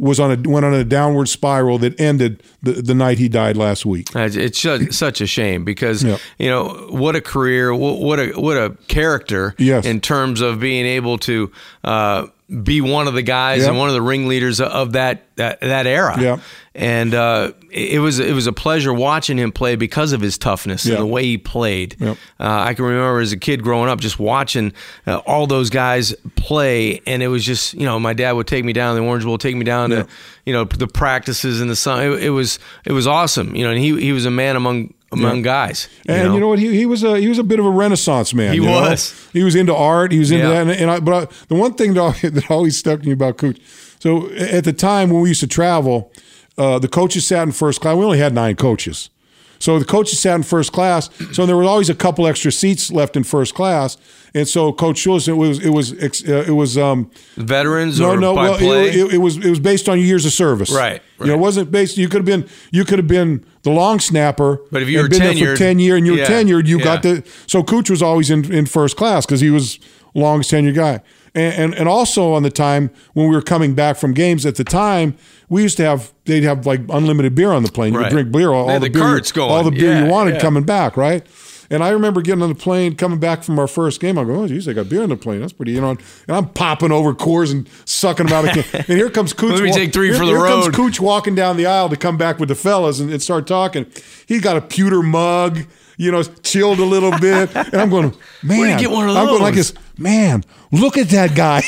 was on a went on a downward spiral that ended the, the night he died last week. It's ju- such a shame because Yeah. you know what a career, what a what a character Yes. in terms of being able to uh, be one of the guys Yeah. and one of the ringleaders of that that, that era. Yeah. And uh, it was it was a pleasure watching him play because of his toughness Yeah. and the way he played. Uh, I can remember as a kid growing up just watching uh, all those guys play, and it was just you know my dad would take me down to the Orange Bowl, take me down to you know the practices in the sun. It, it was it was awesome, you know. And he he was a man among among guys. And you know what? He, he was a he was a bit of a renaissance man. He you know? was. He was into art. He was into Yeah. that. And, and I, but I, the one thing that, al- (laughs) that always stuck to me about Cooch. So at the time when we used to travel, uh, the coaches sat in first class. We only had nine coaches. So the coaches sat in first class. So there was always a couple extra seats left in first class. And so Coach Schultz, it was it was uh, it was um, veterans no, or no. Well, play. it, it, it was it was based on years of service. Right, You know, it wasn't based. You could have been you could have been the long snapper. But if you were been there for ten year and you were yeah, tenured, you yeah. got the. So Cooch was always in, in first class because he was longest tenured guy. And, and and also on the time when we were coming back from games at the time, we used to have they'd have like unlimited beer on the plane. You Right. could drink beer all, all the, beer, carts going. all the beer Yeah, you wanted yeah. coming back, right? And I remember getting on the plane, coming back from our first game. I go, oh, geez, I got beer on the plane. That's pretty, you know. And I'm popping over Coors and sucking them out of can. (laughs) And here comes Cooch. Let me take three here, for the here road. comes Cooch walking down the aisle to come back with the fellas and, and start talking. He's got a pewter mug, you know, chilled a little bit. And I'm going, man. Where'd you get one of I'm going like this, man, look at that guy.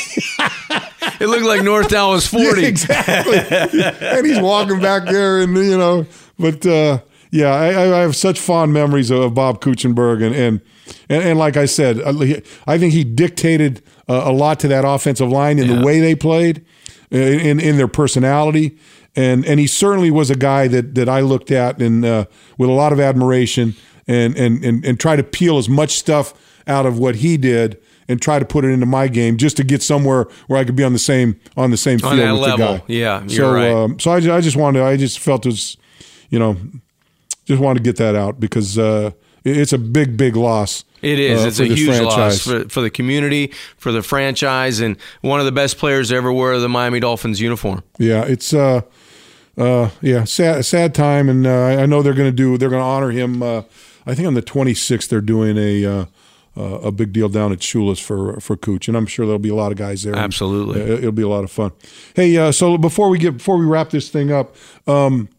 it looked like North Dallas (laughs) forty. Yeah, exactly. and he's walking back there, and you know, but uh, yeah, I, I have such fond memories of Bob Kuechenberg, and and and, and like I said, I I think he dictated uh, a lot to that offensive line in Yeah. the way they played, uh, in in their personality. And, and he certainly was a guy that, that I looked at and uh, with a lot of admiration and, and, and, and try to peel as much stuff out of what he did and try to put it into my game just to get somewhere where I could be on the same on the same field On that with the level. guy. Yeah, you're so right. um, so I, I just wanted I just felt it was, you know, just wanted to get that out because uh, it- it's a big big loss. It is. uh, it's a huge loss for, for the community, for the franchise, and one of the best players to ever wear the Miami Dolphins uniform. Yeah, it's uh, uh, yeah, sad sad time, and uh, I know they're going to do they're going to honor him. Uh, I think on the 26th they're doing a. Uh, a big deal down at Shula's for for Cooch, and I'm sure there'll be a lot of guys there. and, Absolutely. uh, it'll be a lot of fun. Hey, uh, so before we get before we wrap this thing up, um,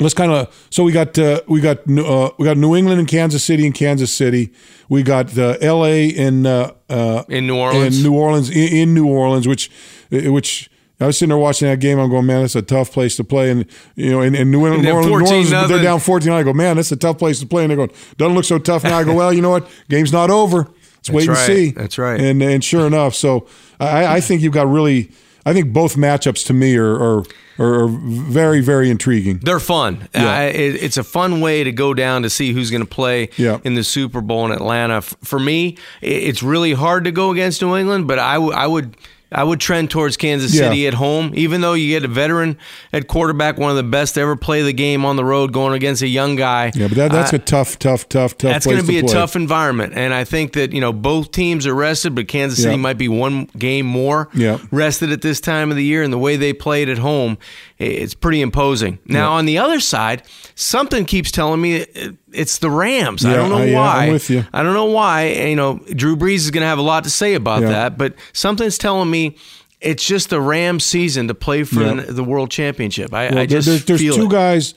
let's kind of so we got uh, we got uh, we got New England and Kansas City and Kansas City. We got uh, L.A. and uh, uh, In New Orleans. in New Orleans in, in New Orleans, which which. I was sitting there watching that game. I'm going, man, that's a tough place to play. And you know, in, New England, And New Orleans, New Orleans, they're down 14. I go, man, that's a tough place to play. And they're going, doesn't look so tough now. I go, well, you know what? Game's not over. Let's wait and right. see. That's right. And and sure enough, so I, I think you've got really. I think both matchups to me are are, are, very very intriguing. They're fun. Yeah. Uh, it, it's a fun way to go down to see who's going to play Yeah. in the Super Bowl in Atlanta. For me, it's really hard to go against New England, but I, w- I would. I would trend towards Kansas Yeah. City at home, even though you get a veteran at quarterback, one of the best to ever play the game on the road, going against a young guy. Yeah, but that, that's I- a tough, tough, tough, tough. that's going to be a play. tough environment, and I think that you know both teams are rested, but Kansas City Yeah. might be one game more Yeah. rested at this time of the year, and the way they played at home, it's pretty imposing. Now Yeah. on the other side, something keeps telling me it- it's the Rams. I don't know I- yeah, why. I'm with you. I don't know why. and, You know, Drew Brees is going to have a lot to say about Yeah. that, but something's telling me. It's just the Rams season to play for Yeah. the, the World Championship. I, Well, I there- just there's, there's two it. guys.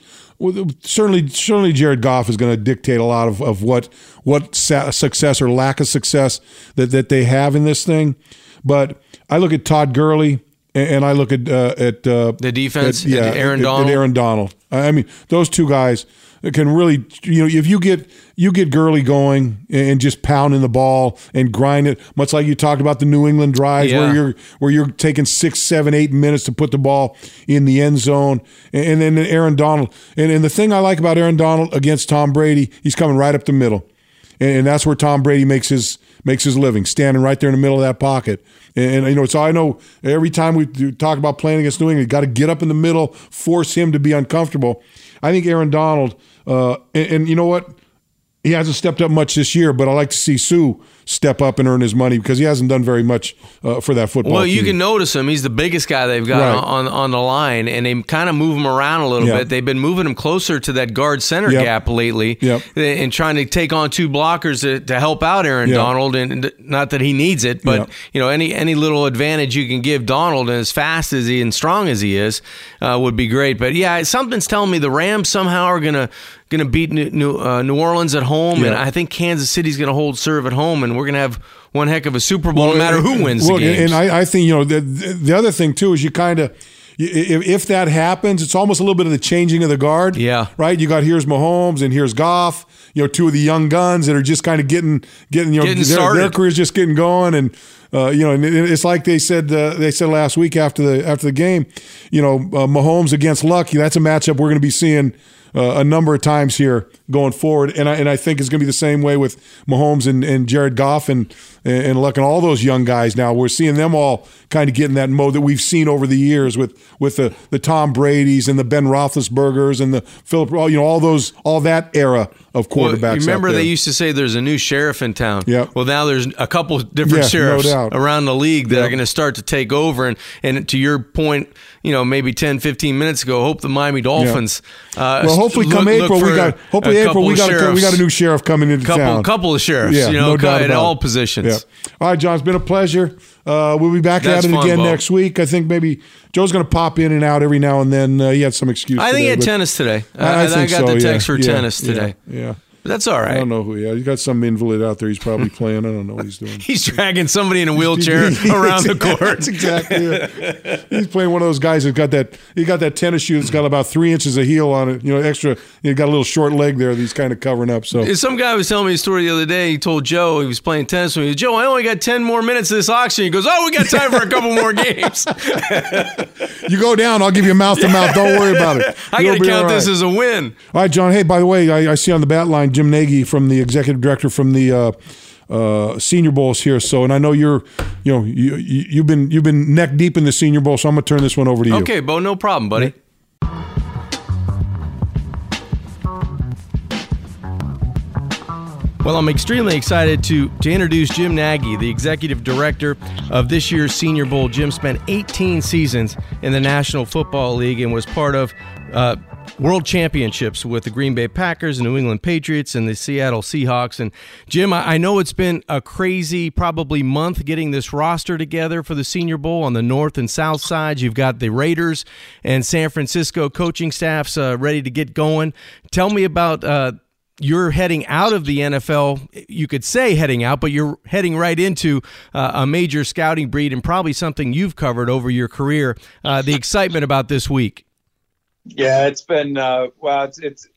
Certainly, certainly, Jared Goff is going to dictate a lot of, of what what success or lack of success that, that they have in this thing. But I look at Todd Gurley and, I look at uh, at uh, The defense, at- yeah, Aaron at- at Donald. Aaron Donald. I mean, those two guys. Can really you know if you get you get Gurley going and just pounding the ball and grind it, much like you talked about the New England drives Yeah. where you're where you're taking six, seven, eight minutes to put the ball in the end zone, and, and then Aaron Donald. And, and the thing I like about Aaron Donald against Tom Brady, he's coming right up the middle, and, and that's where Tom Brady makes his makes his living, standing right there in the middle of that pocket. And, and, you know, so I know every time we talk about playing against New England, you got to get up in the middle, force him to be uncomfortable. I think Aaron Donald, uh, and, and you know what? He hasn't stepped up much this year, but I like to see Suh step up and earn his money because he hasn't done very much uh, for that football. Well, you team. can notice him. He's the biggest guy they've got Right. on on the line, and they kind of move him around a little Yeah. bit. They've been moving him closer to that guard center Yep. gap lately, Yep. and trying to take on two blockers to, to help out Aaron. Donald. And not that he needs it, but you know any any little advantage you can give Donald, and as fast as he and strong as he is, uh, would be great. But yeah, something's telling me the Rams somehow are gonna gonna beat New New, uh, New Orleans at home, and I think Kansas City's gonna hold serve at home, and we're gonna have one heck of a Super Bowl, no matter who wins Well, the games. And I, I think you know the the other thing too is you kind of. If, if that happens, it's almost a little bit of the changing of the guard. Yeah. Right. You got here's Mahomes and here's Goff. You know, two of the young guns that are just kind of getting getting you know Getting their, started. their careers just getting going and. Uh, you know, and it's like they said. Uh, they said last week after the after the game. You know, uh, Mahomes against Luck. That's a matchup we're going to be seeing uh, a number of times here going forward. And I and I think it's going to be the same way with Mahomes and, and Jared Goff and and Luck and all those young guys. Now we're seeing them all kind of get in that mode that we've seen over the years with with the the Tom Brady's and the Ben Roethlisbergers and the Philip. You know, all those all that era of Well, quarterbacks. you remember they used to say there's a new sheriff in town. Yep. Well, now there's a couple different Yeah, sheriffs doubt. around the league that Yep. are going to start to take over. And and to your point, you know, maybe 10, 15 minutes ago, hope the Miami Dolphins. Uh, Well, hopefully, come look April, we got hopefully April we got a, we got a new sheriff coming into couple town. couple of sheriffs. Yeah, you know, no doubt at all it. positions. Yeah. All right, John, it's been a pleasure. Uh, we'll be back That's at it fun, again Bo. next week. I think maybe Joe's going to pop in and out every now and then. Uh, he had some excuse. I think today, he had tennis today. I, I think got so, the yeah. text for Yeah, tennis yeah, today. Yeah. But that's all right. I don't know who. Yeah, he's got some invalid out there. He's probably playing. I don't know what he's doing. (laughs) He's dragging somebody in a wheelchair (laughs) around the court. That's exactly it. He's playing one of those guys that got that. He got that tennis shoe that's got about three inches of heel on it. You know, extra. He got a little short leg there that he's kind of covering up. So Some guy was telling me a story the other day. He told Joe he was playing tennis with me. Joe, I only got ten more minutes of this auction. He goes, "Oh, we got time for a couple more games. (laughs) you go down, I'll give you a mouth to mouth. Don't worry about it. I You'll got to count all this right. as a win." All right, John. Hey, by the way, I, I see on the bat line Jim Nagy from the executive director from the uh, uh, Senior Bowls here. So, and I know you're, you know, you, you you've been you've been neck deep in the Senior Bowl. So I'm gonna turn this one over to you. Okay, Bo, no problem, buddy. Well, I'm extremely excited to, to introduce Jim Nagy, the executive director of this year's Senior Bowl. Jim spent 18 seasons in the National Football League and was part of uh, World Championships with the Green Bay Packers, New England Patriots, and the Seattle Seahawks. And Jim, I, I know it's been a crazy, probably month getting this roster together for the Senior Bowl on the north and south sides. You've got the Raiders and San Francisco coaching staffs uh, ready to get going. Tell me about. Uh, you're heading out of the NFL. You could say heading out, but you're heading right into uh, a major scouting breed and probably something you've covered over your career. Uh, the excitement about this week. Yeah, it's been uh, wow. It's, it's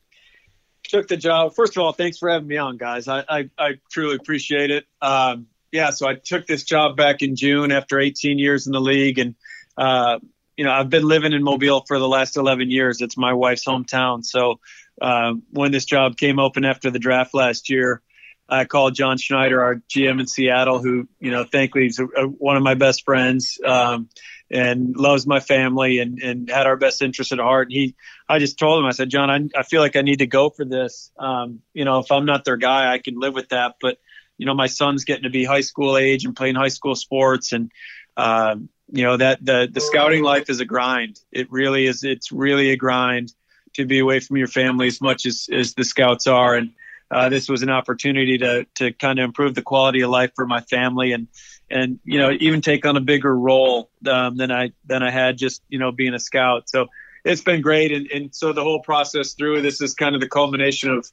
took the job. First of all, thanks for having me on, guys. I I, I truly appreciate it. Um, yeah, so I took this job back in June after 18 years in the league, and uh, you know I've been living in Mobile for the last 11 years. It's my wife's hometown. So uh, when this job came open after the draft last year, I called John Schneider, our GM in Seattle, who you know thankfully is a, a, one of my best friends. Um, and loves my family and, and had our best interest at heart. And he, I just told him, I said, John, I, I feel like I need to go for this. Um, you know, if I'm not their guy, I can live with that. But, you know, my son's getting to be high school age and playing high school sports. And, um, you know, that the, the scouting life is a grind. It really is. It's really a grind to be away from your family as much as, as the scouts are. And, uh, this was an opportunity to, to kind of improve the quality of life for my family and, and you know even take on a bigger role um, than I than I had just you know being a scout. So it's been great, and, and so the whole process through this is kind of the culmination of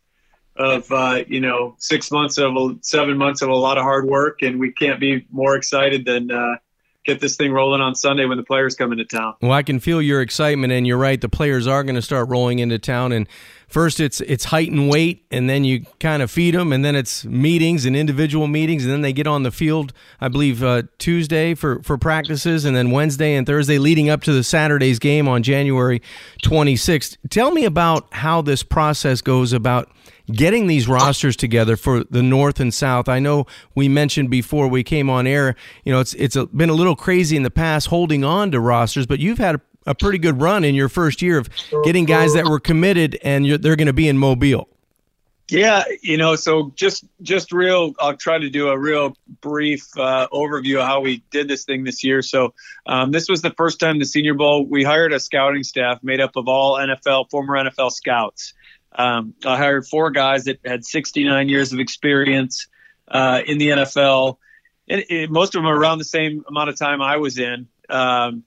of uh, you know six months of seven months of a lot of hard work, and we can't be more excited than uh, get this thing rolling on Sunday when the players come into town. Well, I can feel your excitement, and you're right. The players are going to start rolling into town, and first it's it's height and weight, and then you kind of feed them, and then it's meetings and individual meetings, and then they get on the field. I believe uh, Tuesday for for practices, and then Wednesday and Thursday leading up to the Saturday's game on January 26th. Tell me about how this process goes about getting these rosters together for the North and South. I know we mentioned before we came on air, you know, it's it's a, been a little crazy in the past holding on to rosters, but you've had a, a pretty good run in your first year of getting guys that were committed and they're going to be in Mobile. Yeah, you know, so just just real. I'll try to do a real brief uh, overview of how we did this thing this year. So um, this was the first time the Senior Bowl. We hired a scouting staff made up of all NFL former NFL scouts. Um, I hired four guys that had 69 years of experience uh, in the NFL, and most of them are around the same amount of time I was in. Um,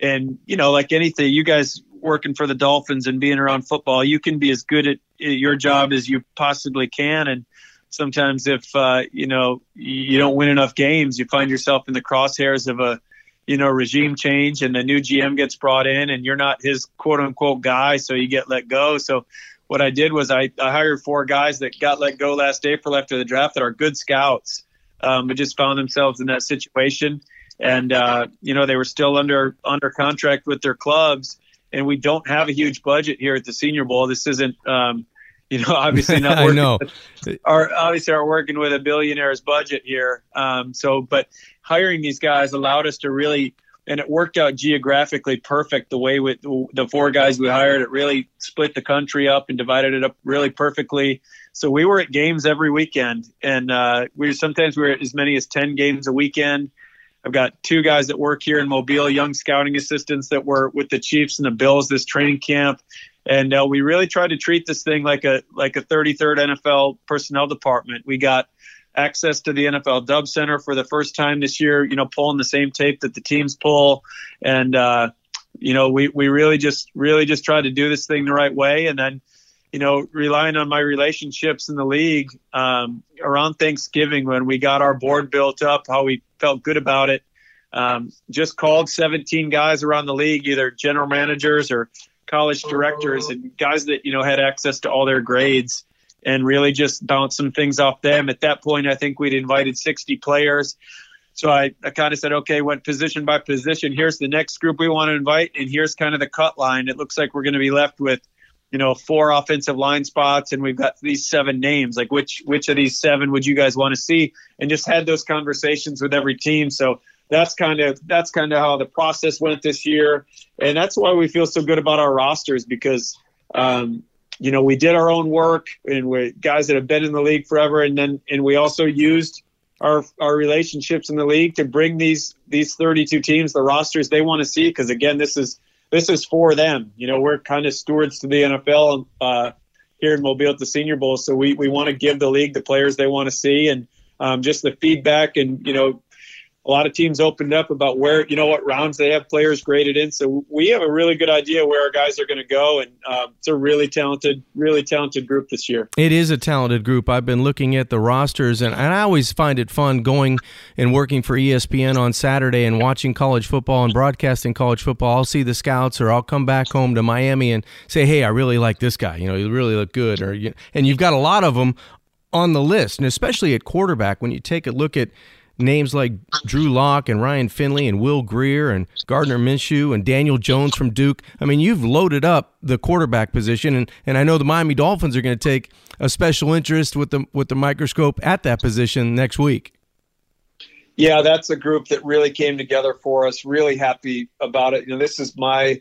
and you know, like anything, you guys working for the Dolphins and being around football, you can be as good at your job as you possibly can. And sometimes, if uh, you know you don't win enough games, you find yourself in the crosshairs of a you know regime change, and the new GM gets brought in, and you're not his quote unquote guy, so you get let go. So what I did was I, I hired four guys that got let go last April after the draft that are good scouts, um, but just found themselves in that situation. And uh, you know they were still under under contract with their clubs, and we don't have a huge budget here at the Senior Bowl. This isn't, um, you know, (laughs) obviously not. working I know. Our obviously are working with a billionaire's budget here. Um, so, but hiring these guys allowed us to really and it worked out geographically perfect the way with the four guys we hired. It really split the country up and divided it up really perfectly. So we were at games every weekend and uh, we sometimes we were at as many as 10 games a weekend. I've got two guys that work here in mobile young scouting assistants that were with the chiefs and the bills this training camp. And uh, we really tried to treat this thing like a like a 33rd nfl personnel department. We got access to the NFL Dub Center for the first time this year. You know, pulling the same tape that the teams pull, and uh, you know, we we really just really just tried to do this thing the right way, and then. You know, relying on my relationships in the league um, around Thanksgiving when we got our board built up, how we felt good about it. Um, just called 17 guys around the league, either general managers or college directors, and guys that you know had access to all their grades and really just bounce some things off them. At that point, I think we'd invited 60 players. So I, I kind of said, okay, went position by position. Here's the next group we want to invite, and here's kind of the cut line. It looks like we're going to be left with, you know, four offensive line spots, and we've got these seven names. Like, which which of these seven would you guys want to see? And just had those conversations with every team. So that's kind of that's kind of how the process went this year, and that's why we feel so good about our rosters because um, you know, we did our own work and we guys that have been in the league forever. And then, and we also used our, our relationships in the league to bring these, these 32 teams, the rosters they want to see. Cause again, this is, this is for them. You know, we're kind of stewards to the NFL, uh, here in Mobile at the Senior Bowl. So we, we want to give the league the players they want to see and um, just the feedback and, you know, a lot of teams opened up about where you know what rounds they have players graded in. So we have a really good idea where our guys are going to go, and um, it's a really talented, really talented group this year. It is a talented group. I've been looking at the rosters, and, and I always find it fun going and working for ESPN on Saturday and watching college football and broadcasting college football. I'll see the scouts, or I'll come back home to Miami and say, "Hey, I really like this guy. You know, he really look good." Or and you've got a lot of them on the list, and especially at quarterback when you take a look at names like Drew Lock and Ryan Finley and Will Grier and Gardner Minshew and Daniel Jones from Duke. I mean, you've loaded up the quarterback position, and, and I know the Miami Dolphins are going to take a special interest with the with the microscope at that position next week. Yeah, that's a group that really came together for us. Really happy about it. You know, this is my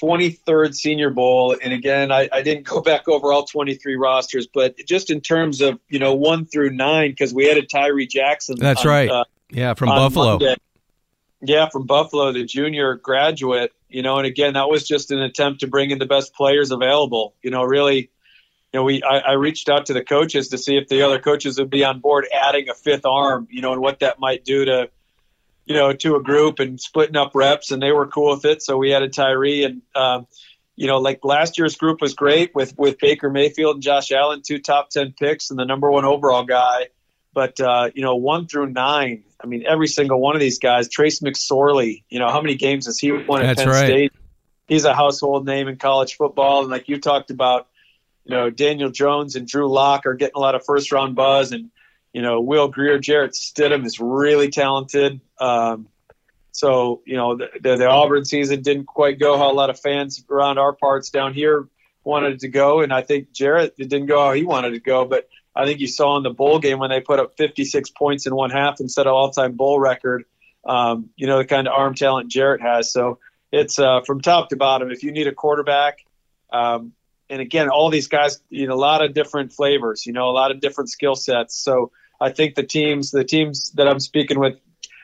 23rd Senior Bowl, and again, I, I, didn't go (laughs) back over all 23 rosters, but just in terms of you know one through nine, because we added Tyree Jackson. That's on, right. Uh, yeah, from Buffalo. Monday. Yeah, from Buffalo, the junior graduate. You know, and again, that was just an attempt to bring in the best players available. You know, really, you know, we I, I reached out to the coaches to see if the other coaches would be on board adding a fifth arm. You know, and what that might do to you know, to a group and splitting up reps, and they were cool with it. So we added Tyree, and um, you know, like last year's group was great with with Baker Mayfield and Josh Allen, two top ten picks, and the number one overall guy. But uh, you know, one through nine, I mean, every single one of these guys. Trace McSorley, you know, how many games has he won at That's Penn right. State? He's a household name in college football, and like you talked about, you know, Daniel Jones and Drew Lock are getting a lot of first round buzz, and you know, Will Grier, Jarrett Stidham is really talented. Um, so you know, the, the, the Auburn season didn't quite go how a lot of fans around our parts down here wanted to go, and I think Jarrett it didn't go how he wanted to go, but I think you saw in the bowl game when they put up 56 points in one half and set an all-time bowl record. Um, you know the kind of arm talent Jarrett has. So it's uh, from top to bottom. If you need a quarterback, um, and again, all these guys, you know, a lot of different flavors. You know, a lot of different skill sets. So I think the teams, the teams that I'm speaking with,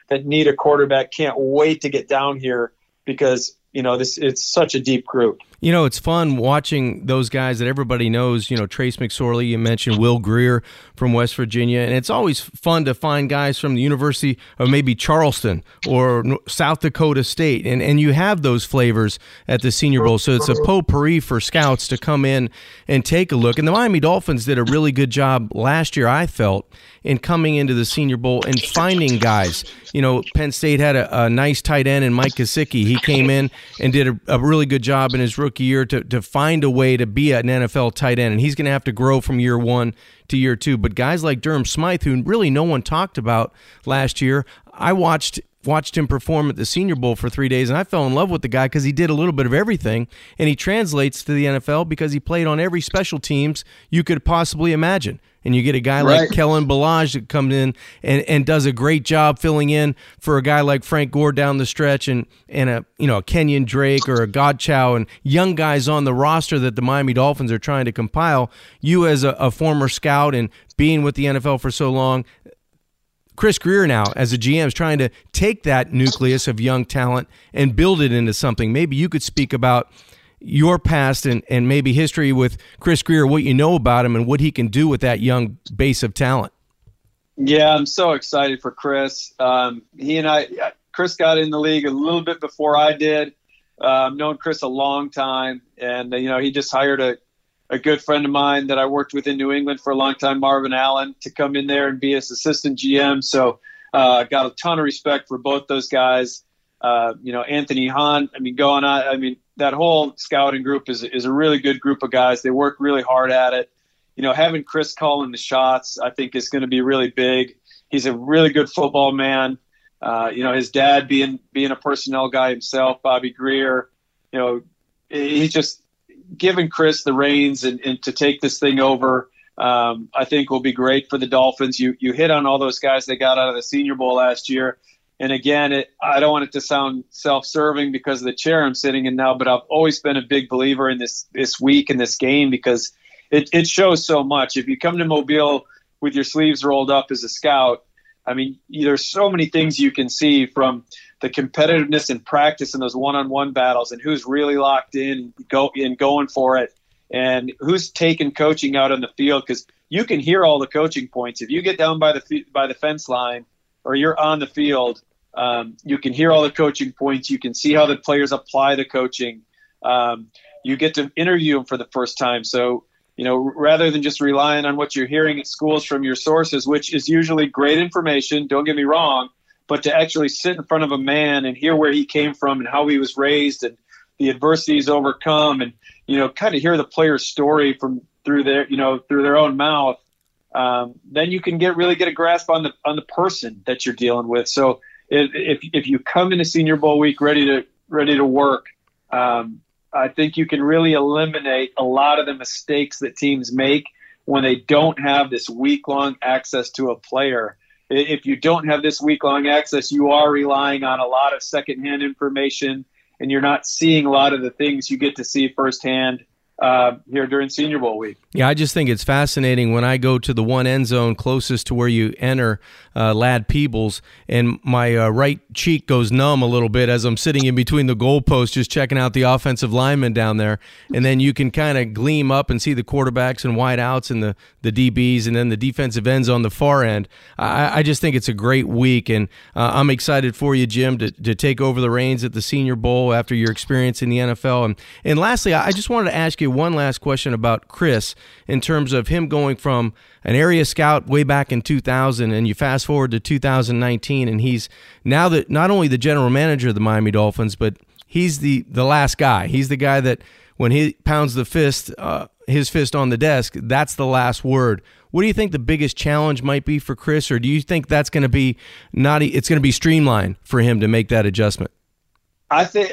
that need a quarterback, can't wait to get down here because you know this it's such a deep group. You know, it's fun watching those guys that everybody knows. You know, Trace McSorley, you mentioned Will Grier from West Virginia, and it's always fun to find guys from the University of maybe Charleston or South Dakota State, and and you have those flavors at the Senior Bowl. So it's a potpourri for scouts to come in and take a look. And the Miami Dolphins did a really good job last year, I felt, in coming into the Senior Bowl and finding guys. You know, Penn State had a, a nice tight end in Mike Gesicki. He came in and did a, a really good job in his year to, to find a way to be an NFL tight end. And he's going to have to grow from year one to year two. But guys like Durham Smythe, who really no one talked about last year, I watched watched him perform at the Senior Bowl for three days, and I fell in love with the guy because he did a little bit of everything, and he translates to the NFL because he played on every special teams you could possibly imagine. And you get a guy Right. like Kalen Ballage that comes in and, and does a great job filling in for a guy like Frank Gore down the stretch, and and a you know a Kenyan Drake or a Godchow and young guys on the roster that the Miami Dolphins are trying to compile. You as a, a former scout and being with the NFL for so long, Chris Grier now as a GM is trying to take that nucleus of young talent and build it into something. Maybe you could speak about your past and, and maybe history with Chris Grier, what you know about him and what he can do with that young base of talent. Yeah, I'm so excited for Chris. Um, he and I, Chris got in the league a little bit before I did. Uh, I've known Chris a long time, and you know he just hired a, a good friend of mine that I worked with in New England for a long time, Marvin Allen, to come in there and be his assistant GM. So uh, got a ton of respect for both those guys. Uh, you know, Anthony Hahn. I mean, going on. I mean, that whole scouting group is is a really good group of guys. They work really hard at it you know, having Chris calling the shots, I think is going to be really big. He's a really good football man. Uh, you know, his dad being being a personnel guy himself, Bobby Grier. You know, he's just giving Chris the reins and, and to take this thing over. Um, I think will be great for the Dolphins. You you hit on all those guys they got out of the Senior Bowl last year. And again, it, I don't want it to sound self-serving because of the chair I'm sitting in now, but I've always been a big believer in this this week and this game because it, it shows so much. If you come to Mobile with your sleeves rolled up as a scout, I mean, there's so many things you can see from the competitiveness in practice in those one-on-one battles, and who's really locked in, go in going for it, and who's taking coaching out on the field because you can hear all the coaching points. If you get down by the by the fence line or you're on the field, um, you can hear all the coaching points. You can see how the players apply the coaching. Um, you get to interview them for the first time, so you know, rather than just relying on what you're hearing at schools from your sources, which is usually great information, don't get me wrong, but to actually sit in front of a man and hear where he came from and how he was raised and the adversity he's overcome and, you know, kind of hear the player's story from through their, you know, through their own mouth, um, then you can get really get a grasp on the on the person that you're dealing with. So if if, if you come into Senior Bowl week ready to ready to work, um, I think you can really eliminate a lot of the mistakes that teams make when they don't have this week long access to a player. If you don't have this week long access, you are relying on a lot of secondhand information and you're not seeing a lot of the things you get to see firsthand uh, here during Senior Bowl week. Yeah, I just think it's fascinating when I go to the one end zone closest to where you enter uh, Ladd-Peebles, and my uh, right cheek goes numb a little bit as I'm sitting in between the goalposts just checking out the offensive linemen down there. And then you can kind of gleam up and see the quarterbacks and wideouts and the, the DBs and then the defensive ends on the far end. I, I just think it's a great week, and uh, I'm excited for you, Jim, to, to take over the reins at the Senior Bowl after your experience in the NFL. And, and lastly, I just wanted to ask you one last question about Chris in terms of him going from an area scout way back in 2000, and you fast forward to 2019, and he's now that not only the general manager of the Miami Dolphins, but he's the the last guy. He's the guy that when he pounds the fist, uh, his fist on the desk, that's the last word. What do you think the biggest challenge might be for Chris, or do you think that's going to be not? It's going to be streamlined for him to make that adjustment. I think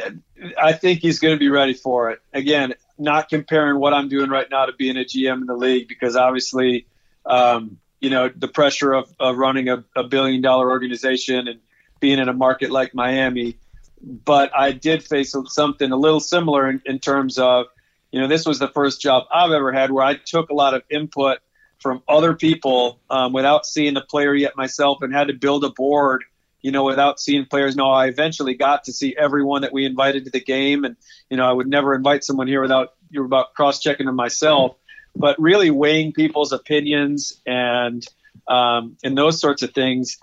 I think he's going to be ready for it. Again, not comparing what I'm doing right now to being a GM in the league because obviously, um, you know, the pressure of, of running a, a billion dollar organization and being in a market like Miami. But I did face something a little similar in, in terms of, you know, this was the first job I've ever had where I took a lot of input from other people um, without seeing the player yet myself and had to build a board you know without seeing players no i eventually got to see everyone that we invited to the game. And you know i would never invite someone here without you about cross checking them myself. But really weighing people's opinions and um, and those sorts of things.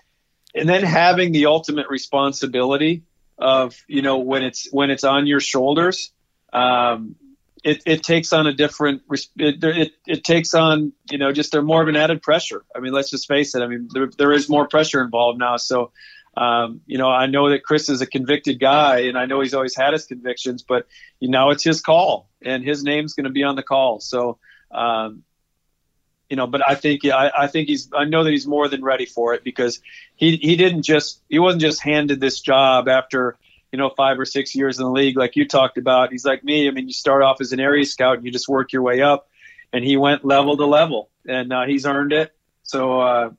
And then having the ultimate responsibility of you know when it's when it's on your shoulders um, it, it takes on a different it, it, it takes on you know just they're more of an added pressure. I mean let's just face it. I mean there, there is more pressure involved now. So um, you know i know that chris is a convicted guy and i know he's always had his convictions but you know it's his call and his name's going to be on the call so um, you know but i think I, I think he's i know that he's more than ready for it because he he didn't just he wasn't just handed this job after you know, five or six years in the league, like you talked about. He's like me. I mean, you start off as an area scout and you just work your way up. And he went level to level, and uh, he's earned it. So, uh,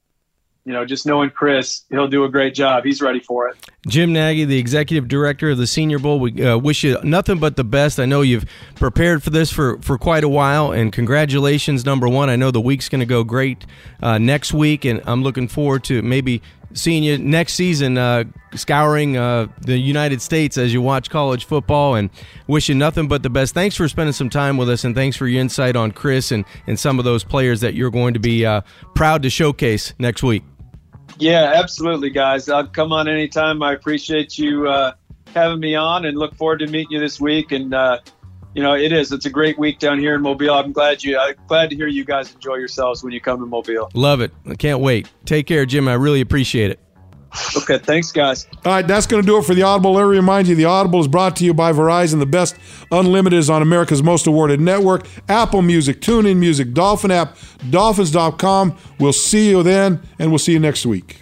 you know, just knowing Chris, he'll do a great job. He's ready for it. Jim Nagy, the executive director of the Senior Bowl, we uh, wish you nothing but the best. I know you've prepared for this for, for quite a while, and congratulations, number one. I know the week's going to go great uh, next week, and I'm looking forward to maybe seeing you next season uh, scouring uh, the United States as you watch college football and wish you nothing but the best. Thanks for spending some time with us and thanks for your insight on Chris and, and some of those players that you're going to be uh, proud to showcase next week. Yeah, absolutely, guys. I'll come on anytime. I appreciate you uh, having me on and look forward to meeting you this week. And, uh, you know, it is. It's a great week down here in Mobile. I'm glad you. I'm glad to hear you guys enjoy yourselves when you come to Mobile. Love it. I can't wait. Take care, Jim. I really appreciate it. Okay, thanks, guys. All right, that's going to do it for the Audible. Let me remind you, the Audible is brought to you by Verizon. The best unlimited is on America's most awarded network, Apple Music, TuneIn Music, Dolphin app, Dolphins.com. We'll see you then, and we'll see you next week.